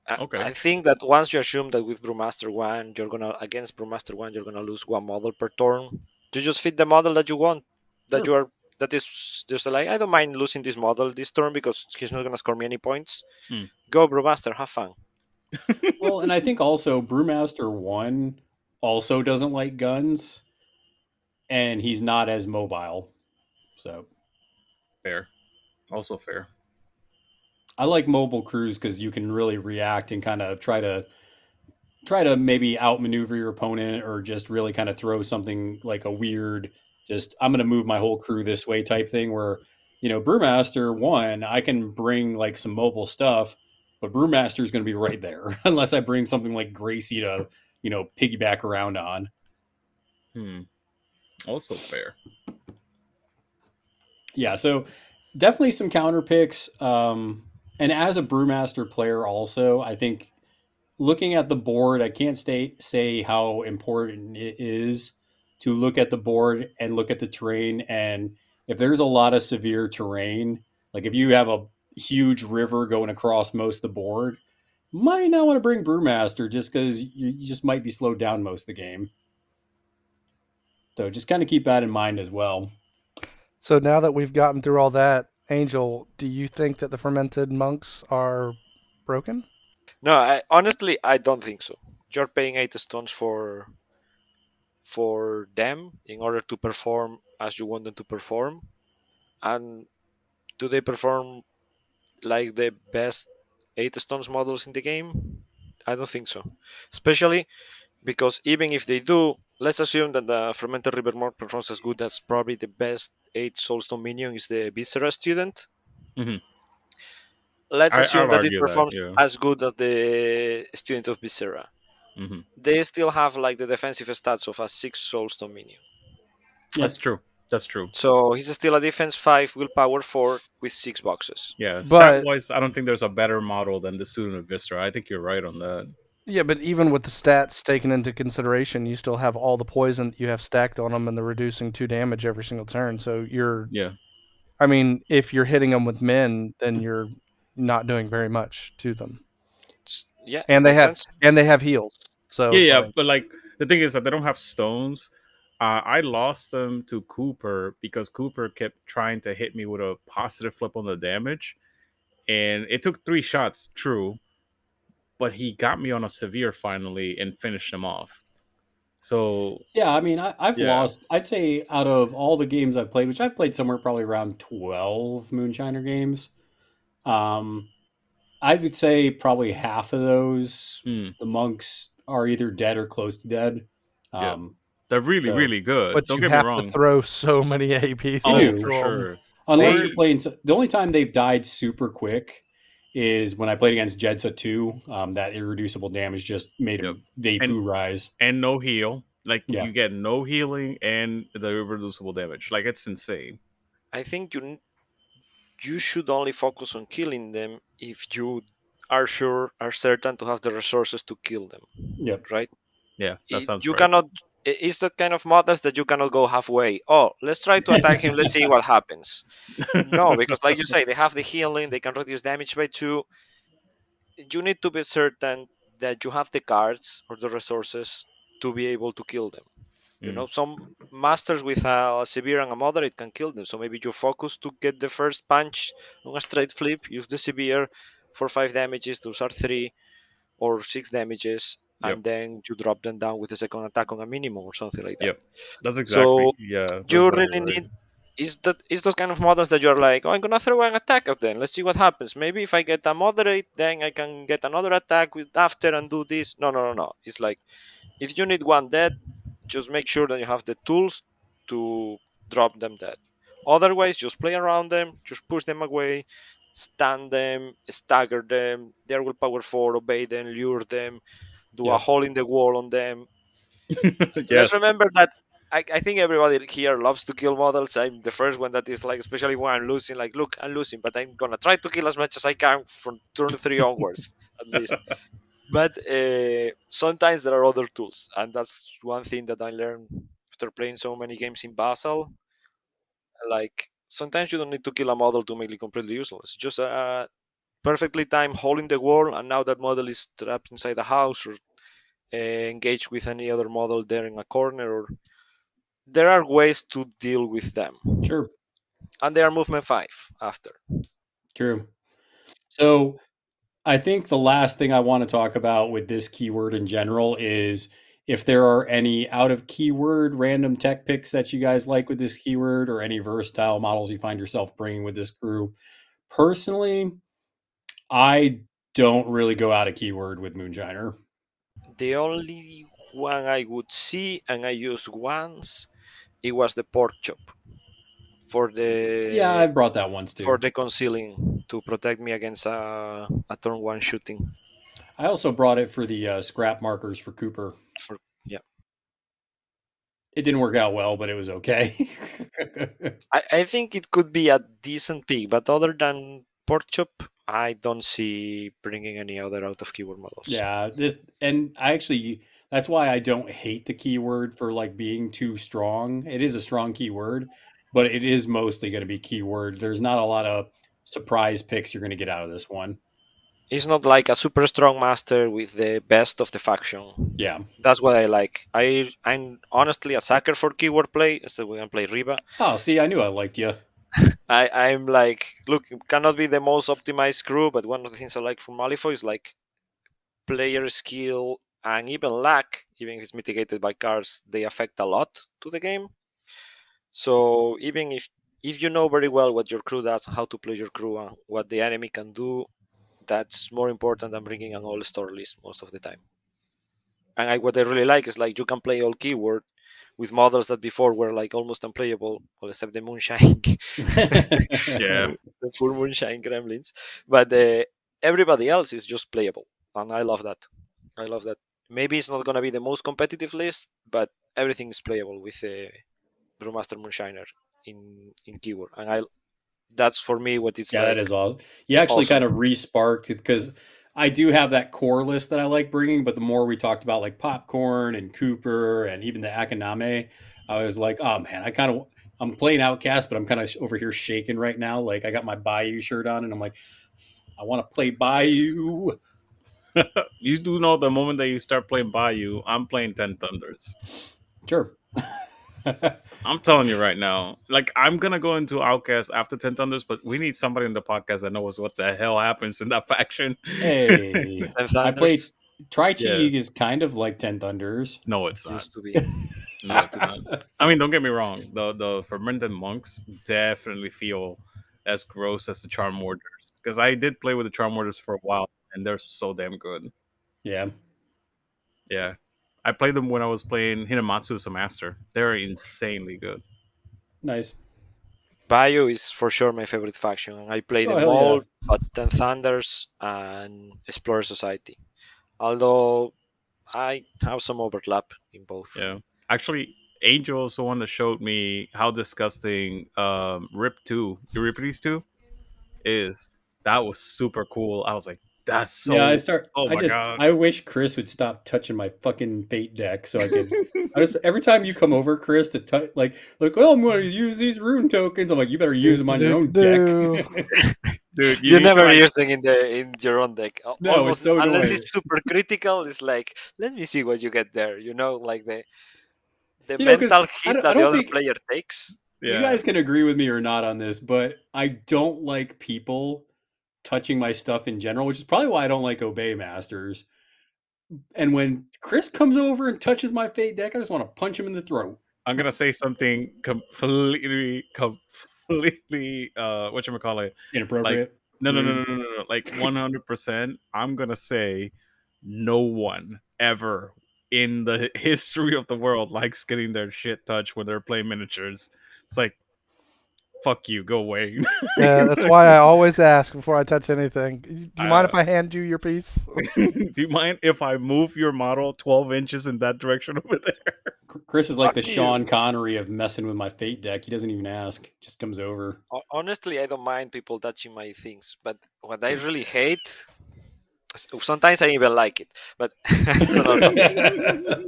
I, Okay. I think that once you assume that with Brewmaster 1, you're gonna against Brewmaster 1, you're gonna lose one model per turn. You just fit the model that you want. That you are that is just like I don't mind losing this model this turn because he's not gonna score me any points. Hmm. Go Brewmaster, have fun. [LAUGHS] Well, and I think also Brewmaster One also doesn't like guns, and he's not as mobile. So fair, also fair. I like mobile crews because you can really react and kind of try to try to maybe outmaneuver your opponent or just really kind of throw something like a weird just I'm going to move my whole crew this way type thing where you know Brewmaster one I can bring like some mobile stuff but Brewmaster is going to be right there [LAUGHS] unless I bring something like Gracie to you know piggyback around on Hmm. Also fair. yeah so definitely some counter picks um and as a brewmaster player also i think looking at the board i can't stay, say how important it is to look at the board and look at the terrain and if there's a lot of severe terrain like if you have a huge river going across most of the board might not want to bring Brewmaster just because you, you just might be slowed down most of the game. So just kind of keep that in mind as well. So now that we've gotten through all that, Angel, do you think that the fermented monks are broken? No, I, honestly, I don't think so. You're paying eight stones for for them in order to perform as you want them to perform, and do they perform like the best eight stones models in the game? I don't think so. Especially because even if they do, let's assume that the fermented river monk performs as good as probably the best eight soulstone minion is the Viscera student. Mhm. Let's I- assume I'll that it argue that, performs yeah. as good as the student of Viscera. Mhm. They still have like the defensive stats of a six soulstone minion. That's true. That's true. So he's still a defense five, willpower four with six boxes. Yeah, But- stat wise, I don't think there's a better model than the student of Viscera. I think you're right on that. Yeah, but even with the stats taken into consideration, you still have all the poison that you have stacked on them, and they're reducing two damage every single turn. So you're, Yeah. I mean, if you're hitting them with men, then you're not doing very much to them, yeah, and they have sense. and they have heals. So yeah, yeah, like- but like the thing is that they don't have stones. Uh, I lost them to Cooper because Cooper kept trying to hit me with a positive flip on the damage, and it took three shots. True, but he got me on a severe finally and finished him off. So Yeah, I mean, I, I've Yeah. lost. I'd say out of all the games I've played, which I've played somewhere probably around twelve Moonshiner games, um, I would say probably half of those hmm, the monks are either dead or close to dead. Yeah. Um, they're really, So- really good. but Don't you get have me wrong. to throw so many APs. oh, for sure. unless They- you're playing, the only time they've died super quick is when I played against Jedza two. Um, that irreducible damage just made Yep. him vaporize. and no heal. Like Yeah. you get no healing and the irreducible damage. Like it's insane. I think you you should only focus on killing them if you are sure are certain to have the resources to kill them, Yeah. right? Yeah, that It- sounds you right. cannot. I- It's that kind of models that you cannot go halfway. Oh, let's try to attack him. Let's see what happens. [LAUGHS] No, because like you say, they have the healing. They can reduce damage by two. You need to be certain that you have the cards or the resources to be able to kill them. You Mm. know, some masters with a severe and a moderate can kill them. So maybe you focus to get the first punch on a straight flip, use the severe for five damages, those are three or six damages, and then you drop them down with a second attack on a minimum or something like that. Yep. That's exactly So, yeah. You really need is that is those kind of models that you're like, oh, I'm gonna throw an attack at them. Let's see what happens. Maybe if I get a moderate, then I can get another attack with after and do this. No, no, no, no. It's like if you need one dead, just make sure that you have the tools to drop them dead. Otherwise, just play around them, just push them away, stun them, stagger them. They will power four, obey them, lure them, do Yeah. a hole in the wall on them. [LAUGHS] yes. Let's remember that I, I think everybody here loves to kill models. I'm the first one that is like, especially when I'm losing, like, look, I'm losing, but I'm gonna try to kill as much as I can from turn three onwards, at least. [LAUGHS] But uh, sometimes there are other tools, and that's one thing that I learned after playing so many games in Vassal. Like sometimes you don't need to kill a model to make it completely useless. Just a perfectly timed hole in the wall, and now that model is trapped inside the house or uh, engaged with any other model there in a corner or there are ways to deal with them Sure. and they are movement five after True. So I think the last thing I want to talk about with this keyword in general is if there are any out of keyword random tech picks that you guys like with this keyword or any versatile models you find yourself bringing with this crew. Personally, I don't really go out of keyword with Moonshiner. The only one i would see and i used once it was the pork chop for the Yeah, I've brought that once too. for the concealing to protect me against a, a turn one shooting I also brought it for the uh, scrap markers for Cooper. for yeah It didn't work out well, but it was okay. [LAUGHS] I, I think it could be a decent pick but other than pork chop i don't see bringing any other out of keyword models Yeah, this and I actually that's why I don't hate the keyword for like being too strong. It is a strong keyword, but it is mostly going to be keyword. There's not a lot of surprise picks you're going to get out of this one. It's not like a super strong master with the best of the faction. Yeah. That's what I like. I I'm honestly a sucker for keyword play. So we can play Reva. Oh, see, I knew I liked you. I I'm like look cannot be the most optimized crew, but one of the things I like from Malifaux is like player skill and even luck, even if it's mitigated by cards, they affect a lot to the game. So even if if you know very well what your crew does, how to play your crew, and what the enemy can do, that's more important than bringing an all store list most of the time. And I, what I really like is like you can play all keyword with models that before were like almost unplayable, well, except the moonshine, [LAUGHS] Yeah. [LAUGHS] the full moonshine gremlins. But uh, everybody else is just playable, and I love that. I love that. Maybe it's not gonna be the most competitive list, but everything is playable with uh, Brewmaster Moonshiner in in keyword, and I that's for me what it's yeah, like. that is awesome. You actually awesome. kind of re-sparked it because I do have that core list that I like bringing, but the more we talked about like popcorn and Cooper and even the Akaname, I was like, oh man, I kind of I'm playing Outcast, but I'm kind of over here shaking right now. Like I got my Bayou shirt on, and I'm like, I want to play Bayou. [LAUGHS] you do know the moment that you start playing Bayou, I'm playing Ten Thunders. Sure. [LAUGHS] I'm telling you right now, like I'm gonna go into Outcast after Ten Thunders, but we need somebody in the podcast that knows what the hell happens in that [LAUGHS] faction. hey, I played Thunders Tri-Chi Yeah. is kind of like Ten Thunders. No, it's not. used to be. No, it's not. [LAUGHS] I mean, don't get me wrong. The the fermented monks definitely feel as gross as the charm mm-hmm. warders because I did play with the charm warders for a while, and they're so damn good. Yeah. Yeah, I played them when I was playing Hinamatsu as a master. They're insanely good. Nice. Bayou is for sure my favorite faction, I play Oh, them hell yeah. all, but Ten Thunders and Explorer Society. Although I have some overlap in both. Yeah, actually, Angel is the one that showed me how disgusting um, Rip Two, Euripides Two, is. That was super cool. I was like, that's so. yeah, I start. oh I my just. God. I wish Chris would stop touching my fucking fate deck so I could. I just every time you come over, Chris, to touch like like, well, I'm going to use these rune tokens. I'm like, you better use them on your own [LAUGHS] deck. Dude, [LAUGHS] You, need never to, like, use them in the in your own deck. Al- No, it's Almost- so unless annoying. it's super critical. It's like let me see what you get there. You know, like the the You mental I hit that the other think- player takes. Yeah. You guys can agree with me or not on this, but I don't like people touching my stuff in general, which is probably why I don't like Obey Masters. And when Chris comes over and touches my fate deck, I just want to punch him in the throat. I'm gonna say something completely, completely, uh, what you call it? Inappropriate. No, no, no, Mm. no, no, no, no. Like 100. percent I'm gonna say, no one ever in the history of the world likes getting their shit touched when they're playing miniatures. It's like, fuck you, go away. [LAUGHS] Yeah, that's why I always ask before I touch anything. Do you mind if Uh, I hand you your piece? [LAUGHS] Do you mind if I move your model 12 inches in that direction over there? Chris is like the Fuck you. Sean Connery of messing with my fate deck. He doesn't even ask; just comes over. Honestly, I don't mind people touching my things, but what I really hate. Sometimes I even like it, but [LAUGHS] so no, no.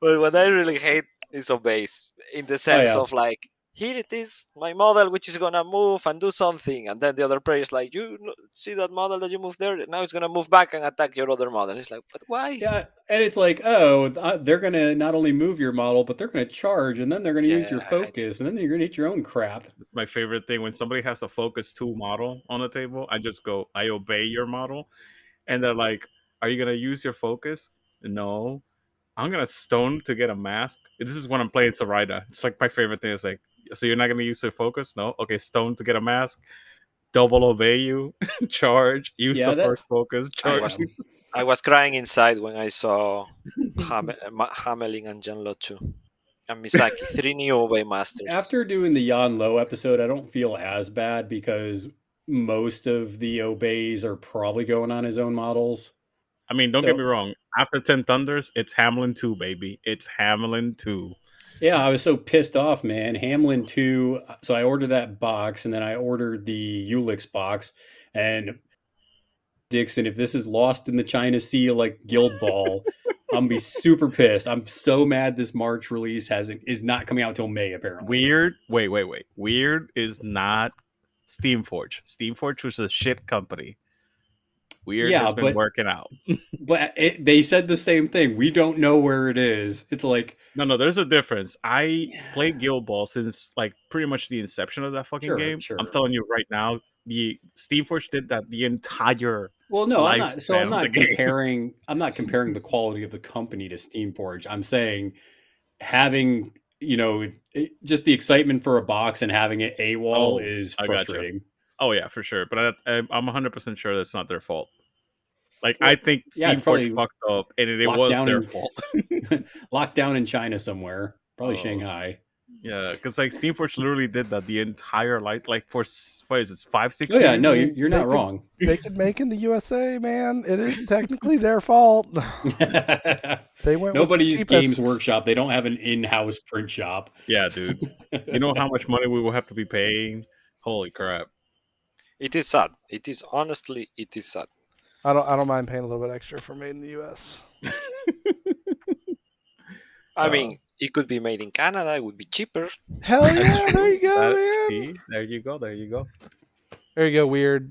But what I really hate is obeys in the sense yeah. of like, here it is, my model, which is gonna move and do something, and then the other player is like, you see that model that you moved there? Now it's gonna move back and attack your other model. It's like, but why? Yeah, and it's like, oh, uh, they're gonna not only move your model, but they're gonna charge, and then they're gonna use your focus, and then you're gonna eat your own crap. It's my favorite thing when somebody has a Focus 2 model on the table. I just go, I obey your model. And they're like, Are you going to use your focus? No. I'm going to stone to get a mask. This is when I'm playing Zoraida. It's like my favorite thing. It's like, So you're not going to use your focus? No. Okay, stone to get a mask. Double obey you. [LAUGHS] charge. Use Yeah, the that- first focus. I Charge. was, I was crying inside when I saw Ham- [LAUGHS] Ma- Hamelin and Jan Lotu and Misaki, [LAUGHS] three new obey masters. After doing the Yan Lo episode, I don't feel as bad because most of the obeys are probably going on his own models. I mean, don't So- get me wrong. After 10 Thunders, it's Hamelin 2, baby. It's Hamelin 2. Yeah, I was so pissed off, man. Hamelin 2. So I ordered that box and then I ordered the Ulix box. And Dixon, if this is lost in the China Sea like Guild Ball, I'm gonna be super pissed. I'm so mad this March release hasn't is not coming out till May, apparently. Weird. Wait, wait, wait. Weird is not Steamforge. Steamforge was a shit company. Weird Yeah, has been but- working out. [LAUGHS] But it, they said the same thing. We don't know where it is. It's like No, no, there's a difference. I played Guild Ball since like pretty much the inception of that fucking Sure, game. sure. I'm telling you right now, the Steamforge did that the entire Well, no, I'm not. So I'm not [LAUGHS] comparing. I'm not comparing the quality of the company to Steamforge. I'm saying having you know it, just the excitement for a box and having it AWOL Oh, is frustrating. Oh yeah, for sure. But I, I'm 100 percent sure that's not their fault. Like Well, I think yeah, it's Steamforge probably fucked up, and it, it was their in- fault. [LAUGHS] Locked down in China somewhere, probably Oh. Shanghai. yeah, because like Steamforge literally did that the entire life, like for s- what is it, five, six Oh yeah, years? no, you're, you're They not could- wrong. They could make in the USA, man. It is [LAUGHS] technically their fault. [LAUGHS] They went with the Nobody's Games. Workshop. They don't have an in-house print shop. Yeah, dude. You know how much money we will have to be paying? Holy crap! It is sad. It is honestly, it is sad. I don't. I don't mind paying a little bit extra for made in the US. [LAUGHS] I Uh, mean, it could be made in Canada. It would be cheaper. Hell yeah! [LAUGHS] There you go, That- man. see? there you go. There you go. There you go. Weird.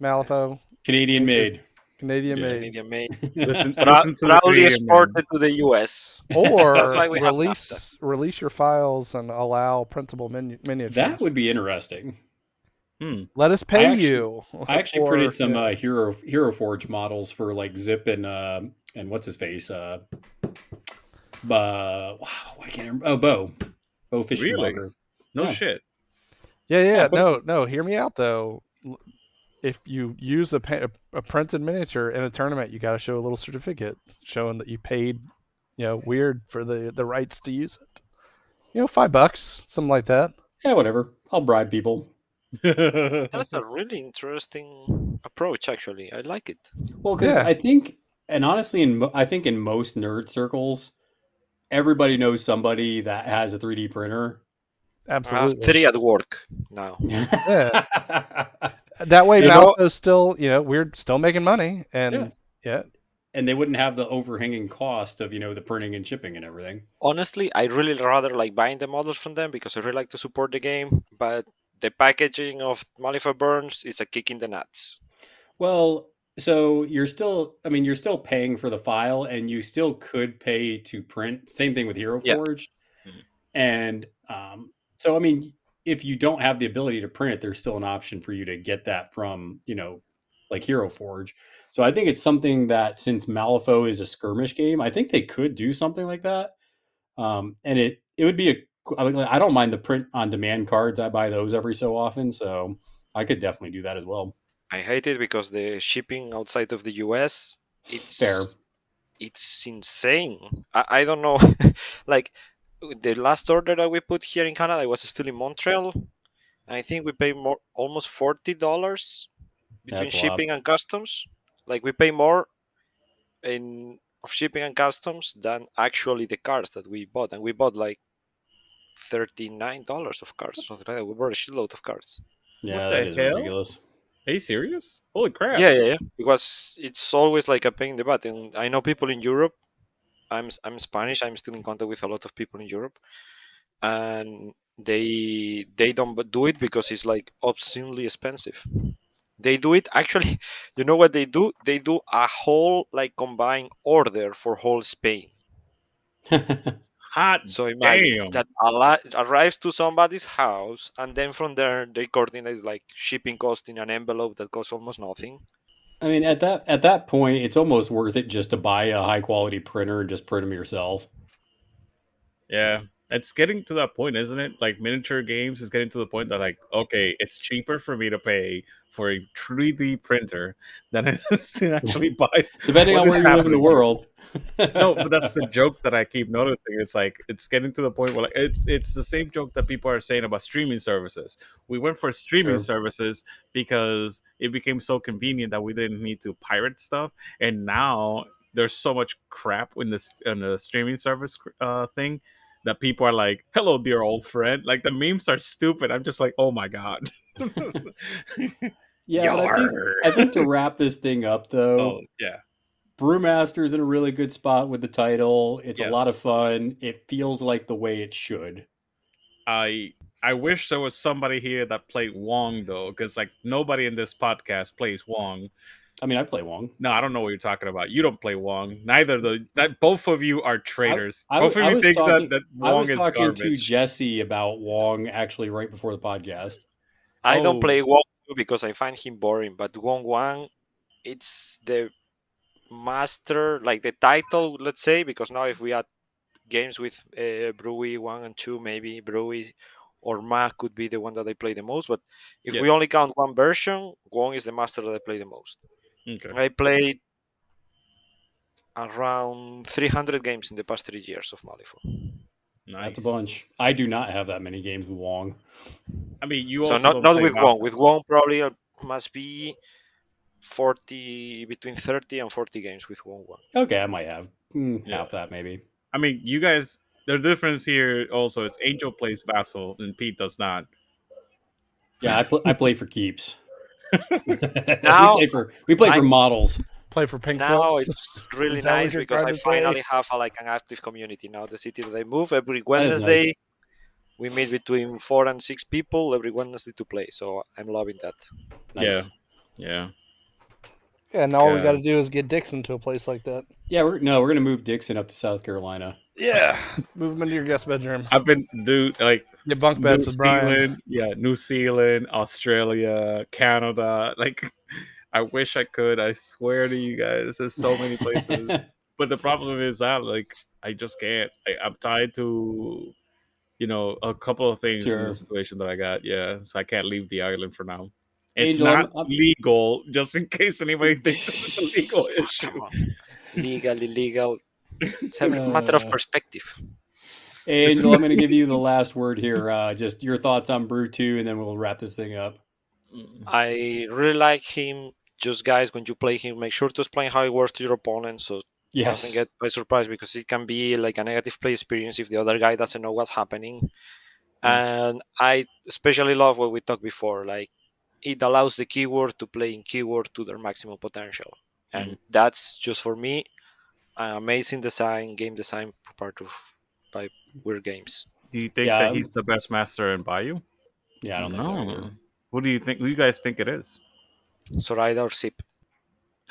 Malifaux, Canadian made. Canadian Yeah. made, Canadian made. [LAUGHS] Listen, Prou- listen proudly exported to the US. or That's why we have release release your files and allow printable minu- miniatures. That would be interesting. Hmm. let us pay actually- you. I actually for- printed some yeah. uh, Hero Hero Forge models for like Zipp and uh, and what's his face uh, uh wow I can't remember oh Bo Bo Really? Fishmonger. No Yeah. shit. Yeah, yeah, but- no, no. Hear me out though. If you use a, pa- a printed miniature in a tournament, you got to show a little certificate showing that you paid, you know, Wyrd for the the rights to use it. You know, five bucks, something like that. Yeah, whatever. I'll bribe people. That's a [LAUGHS] really interesting approach. Actually, I like it. Well, because Yeah. I think, and honestly, in I think in most nerd circles, everybody knows somebody that has a 3D printer. I have Absolutely. Ah, three at work now. [LAUGHS] yeah. That way, You know- still, you know, we're still making money, and Yeah. yeah, and they wouldn't have the overhanging cost of you know the printing and shipping and everything. Honestly, I really rather like buying the models from them because I really like to support the game. But the packaging of Malifaux Burns is a kick in the nuts. Well, so you're still, I mean, you're still paying for the file, and you still could pay to print. Same thing with Hero Yeah. Forge, Mhm. and um, so I mean, if you don't have the ability to print it, there's still an option for you to get that from you know, like Hero Forge. So I think it's something that since Malifaux is a skirmish game, I think they could do something like that, um, and it it would be a. I don't mind the print on demand cards. I buy those every so often, so I could definitely do that as well. I hate it because the shipping outside of the US, it's Fair. it's insane. I, I don't know. [LAUGHS] like the last order that we put here in Canada was still in Montreal. I think we pay more almost forty dollars between That's shipping and customs. Like we pay more in of shipping and customs than actually the cards that we bought. And we bought like thirty nine dollars of cards, something like that. We bought a shitload of cards. Yeah, What that the is hell? ridiculous. Are you serious? Holy crap! Yeah, yeah, yeah. Because it's always like a pain in the butt. And I know people in Europe. I'm I'm Spanish. I'm still in contact with a lot of people in Europe, and they they don't do it because it's like obscenely expensive. They do it actually. [LAUGHS] You know what they do? They do a whole like combined order for whole Spain. [LAUGHS] Hot. So imagine Damn. that a arrives to somebody's house, and then from there they coordinate like shipping cost in an envelope that costs almost nothing. I mean, at that at that point, it's almost worth it just to buy a high quality printer and just print them yourself. Yeah, it's getting to that point, isn't it? Like miniature games is getting to the point that like, okay, it's cheaper for me to pay for a 3D printer than it [LAUGHS] is to actually [LAUGHS] buy. Depending on where you live in the world. No, [LAUGHS] but that's the joke that I keep noticing. It's like it's getting to the point where like it's it's the same joke that people are saying about streaming services. We went for streaming services because it became so convenient that we didn't need to pirate stuff, and now there's so much crap in this in the streaming service uh, thing that people are like, "Hello, dear old friend." Like the memes are stupid. I'm just like, "Oh my god." [LAUGHS] yeah, but I think I think to wrap this thing up though, oh yeah, is in a really good spot with the title. It's a lot of fun. It feels like the way it should. I I wish there was somebody here that played Wong though, because like nobody in this podcast plays Wong. I mean, I play Wong. No, I don't know what you're talking about. You don't play Wong. Neither the that both of you are traitors. I, both of I you was think talking, that, that I Wong was is talking to. Jesse about Wong actually right before the podcast. I Oh. don't play Wong because I find him boring, but Wong 1, it's the master, like the title, let's say, because now if we add games with uh, Brewy 1 and 2, maybe Brewy or Mah could be the one that I play the most. But if Yeah. we only count one version, Wong is the master that I play the most. Okay. I played around 300 games in the past three years of Malifaux. Nice. That's a bunch. I do not have that many games with Wong. I mean, you so also not don't not with Wong. With Wong, probably uh, must be 40 between 30 and 40 games with Wong Wong. Okay, I might have mm, Yeah. half that maybe. I mean, you guys. The difference here also is Angel plays Vassal and Pete does not. Yeah, I, pl- I play for keeps. Now- [LAUGHS] we play for we play for I'm- models. Play for pink Now slips. it's really [LAUGHS] Is that what nice because I to say? finally have a, like an active community now. The city that I move every is nice. Wednesday, we meet between four and six people every Wednesday to play. So I'm loving that. Nice. Yeah. Yeah. Yeah, and all we got to do is get Dixon to a place like that. Yeah, we're no, we're gonna move Dixon up to South Carolina. Yeah, [LAUGHS] move him into your guest bedroom. I've been dude like Get bunk New beds with Brian. Zealand, yeah, New Zealand, Australia, Canada. Like, [LAUGHS] I wish I could. I swear to you guys, there's so many places. [LAUGHS] but the problem is that, like, I just can't. I, I'm tied to, you know, a couple of things in the situation that I got. Yeah, so I can't leave the island for now. It's Angel, not I'm- legal, just in case anybody [LAUGHS] thinks it's a legal issue. Legal, illegal. It's a matter of perspective. Angel, I'm gonna give you the last word here. Uh, just your thoughts on Brew Two, and then we'll wrap this thing up. I really like him. Just guys, when you play him, make sure to explain how it works to your opponent so Yes. doesn't get by surprise because it can be like a negative play experience if the other guy doesn't know what's happening. Mm. And I especially love what we talked before, like it allows the keyword to play in keyword to their maximum potential. And mm. that's just for me an amazing design, game design part of by Wyrd Games. Do you think Yeah, that he's the best master in Bayou? yeah, I don't think so. Who do you think? Who you guys think it is? Zoraida or Zipp. [GASPS]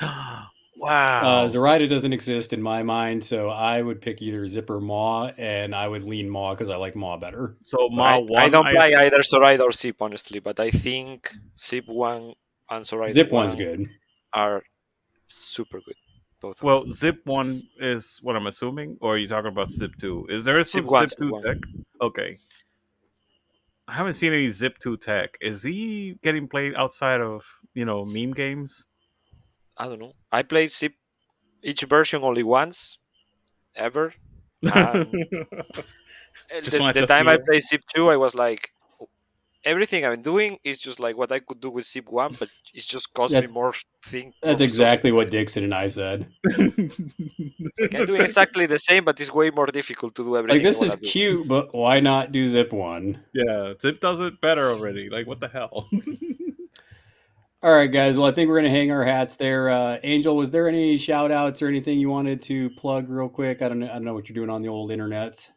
wow. Uh, Zoraida doesn't exist in my mind, so I would pick either Zipp or Mah, and I would lean Mah because I like Mah better. so But Mah I, one, I don't play either Zoraida or Zipp, honestly, but I think Zipp 1 and Zoraida Zipp one's good. are super good. Both Well, them. Zipp one is what I'm assuming, or are you talking about Zipp two? Is there a Zipp Zipp, one, Zipp Zipp two one. tech? Okay. I haven't seen any Zipp two tech. Is he getting played outside of you know meme games? I don't know. I played Zipp each version only once, ever. [LAUGHS] Um, the the time I played Zipp 2, I was like, everything I'm doing is just like what I could do with Zipp 1, but it's just cost That's- me more thing. That's more exactly what Dixon and I said. resources. I'm doing exactly the same, but it's way more difficult to do everything. Like this is wanna do. cute, but why not do Zipp one? yeah, Zipp does it better already. Like what the hell? [LAUGHS] All right, guys. Well, I think we're gonna hang our hats there. Uh, Angel, was there any shout outs or anything you wanted to plug real quick? I don't know. I don't know what you're doing on the old internets.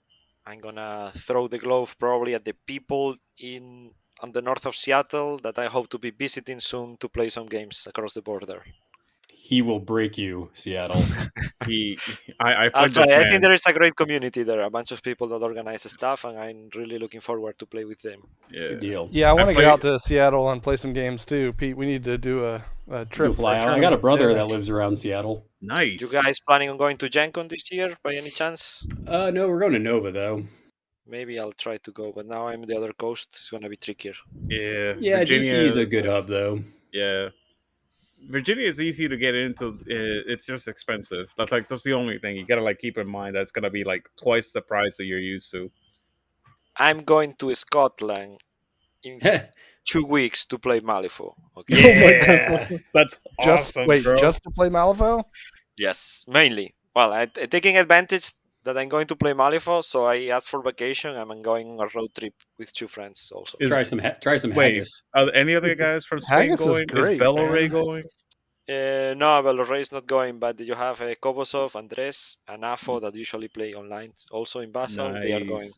I'm gonna throw the glove probably at the people in on the north of Seattle that I hope to be visiting soon to play some games across the border. He will break you, Seattle. [LAUGHS] he, I, I I'll try. I think there is a great community there, a bunch of people that organize stuff, and I'm really looking forward to play with them. yeah. Good deal. Yeah, I want to played- get out to Seattle and play some games too. Pete, we need to do a, a trip. fly out. I got a brother Yeah. that lives around Seattle. Nice. You guys planning on going to Gen Con this year by any chance? Uh, no, we're going to Nova though. Maybe I'll try to go, but now I'm the other coast. It's gonna be trickier. Yeah. Yeah, Virginia DC is a good hub though. Yeah. Virginia is easy to get into. uh, It's just expensive. That's like that's the only thing you gotta like keep in mind. That's gonna be like twice the price that you're used to. I'm going to Scotland in [LAUGHS] two weeks to play Malifaux. Okay. Yeah, that's Just awesome, wait, bro. just to play Malifaux? Yes, mainly. Well, I, I taking advantage that I'm going to play Malifaux, so I asked for vacation and I'm going on a road trip with two friends also. Is- try some. Ha- try some Wait. haggis. Are any other [LAUGHS] guys from Spain Haggis going? Is, great, Bello man. Going? Uh, no, Belorray is not going, but you have uh, Kobosov, Andres, and Afo that usually play online. Also in Vassal, they are going.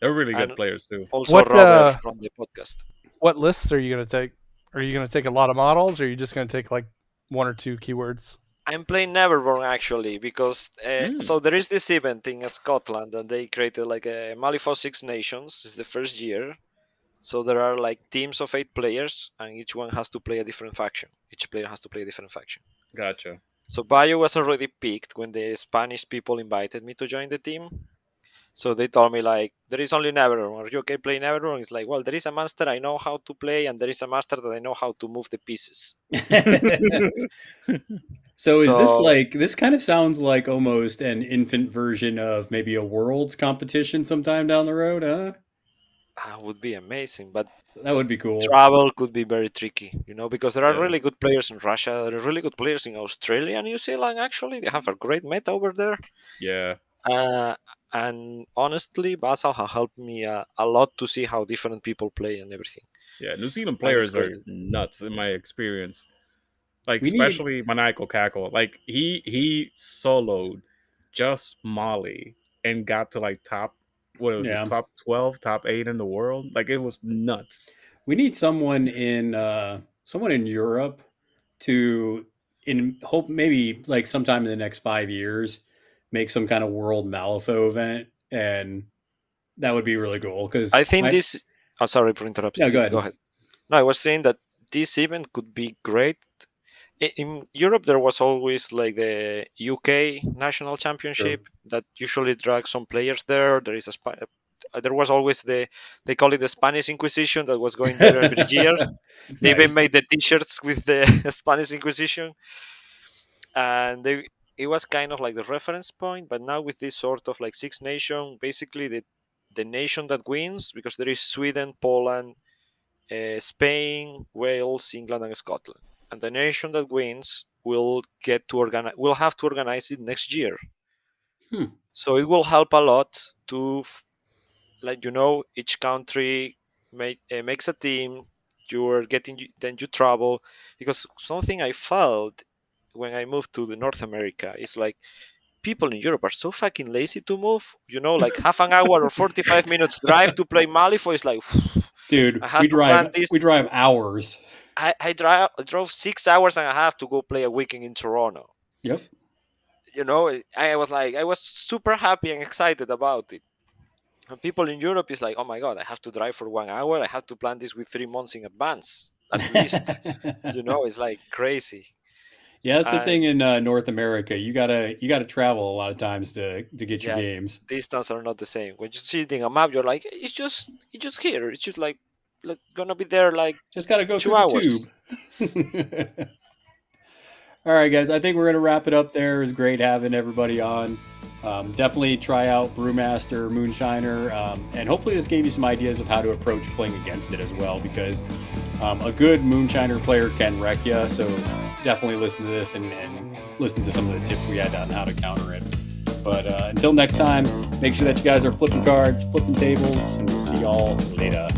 They're really good And- players too. Also What, Robert uh, from the podcast. What lists are you gonna take? Are you gonna take a lot of models, or are you just gonna take like one or two keywords. I'm playing Neverborn actually because uh, Mm. so there is this event in Scotland and they created like a Malifaux Six Nations. It's the first year, so there are like teams of eight players and each one has to play a different faction. Each player has to play a different faction. Gotcha. So Bayou was already picked when the Spanish people invited me to join the team. So they told me like there is only Neverborn. Are you okay playing Neverborn? It's like well there is a master I know how to play and there is a master that I know how to move the pieces. [LAUGHS] [LAUGHS] so is this like this kind of sounds like almost an infant version of maybe a worlds competition sometime down the road, huh? That would be amazing, but That would be cool. travel could be very tricky, you know, because there are Yeah. really good players in Russia, there are really good players in Australia and New Zealand. Actually, they have a great meta over there. Yeah. Uh, and honestly, Vassal has helped me uh, a lot to see how different people play and everything. Yeah. New Zealand players are nuts in my experience. Like We need- especially Maniacal Cackle. Like he he soloed just Mollie and got to like top what was Yeah. it, top twelve, top eight in the world. Like it was nuts. We need someone in uh someone in Europe to in hope maybe like sometime in the next five years make some kind of world Malifaux event and that would be really cool because I think this. Oh, sorry for interrupting. Yeah, go ahead. Go ahead. No, I was saying that this event could be great. In Europe, there was always like the UK national championship that usually drags some players there. There is a uh, there was always the they call it the Spanish Inquisition that was going there every [LAUGHS] year. They even made the T-shirts with the [LAUGHS] Spanish Inquisition, and they it was kind of like the reference point. But now with this sort of like Six Nation, basically the the nation that wins because there is Sweden, Poland, uh, Spain, Wales, England, and Scotland, and the nation that wins will get to organize will have to organize it next year. Hmm. So it will help a lot to, like you know, each country make, uh, makes a team. You're getting then you travel because something I felt when I moved to the North America is like people in Europe are so fucking lazy to move. You know, like half an hour or forty five minutes drive to play Malifaux is like [SIGHS] dude we drive we drive hours I, I drove six hours and a half to go play a weekend in Toronto. yep You know, I was like I was super happy and excited about it. And people in Europe is like, oh my god, I have to drive for one hour. I have to plan this with three months in advance at [LAUGHS] least. you know, it's like crazy. yeah that's the I- thing in uh, north america you gotta you gotta travel a lot of times to to get your Yeah. games Distance are not the same. When you see it in a map, you're like, it's just it's just here. It's just like like, gonna be there like just gotta go Two hours. [LAUGHS] all right guys i think we're gonna wrap it up there. It was great having everybody on. Um, definitely try out brewmaster Moon Shinobi um, and hopefully this gave you some ideas of how to approach playing against it as well because um, a good Moon Shinobi player can wreck you so definitely listen to this and, and listen to some of the tips we had on how to counter it. But uh, until next time make sure that you guys are flipping cards flipping tables and we'll see y'all later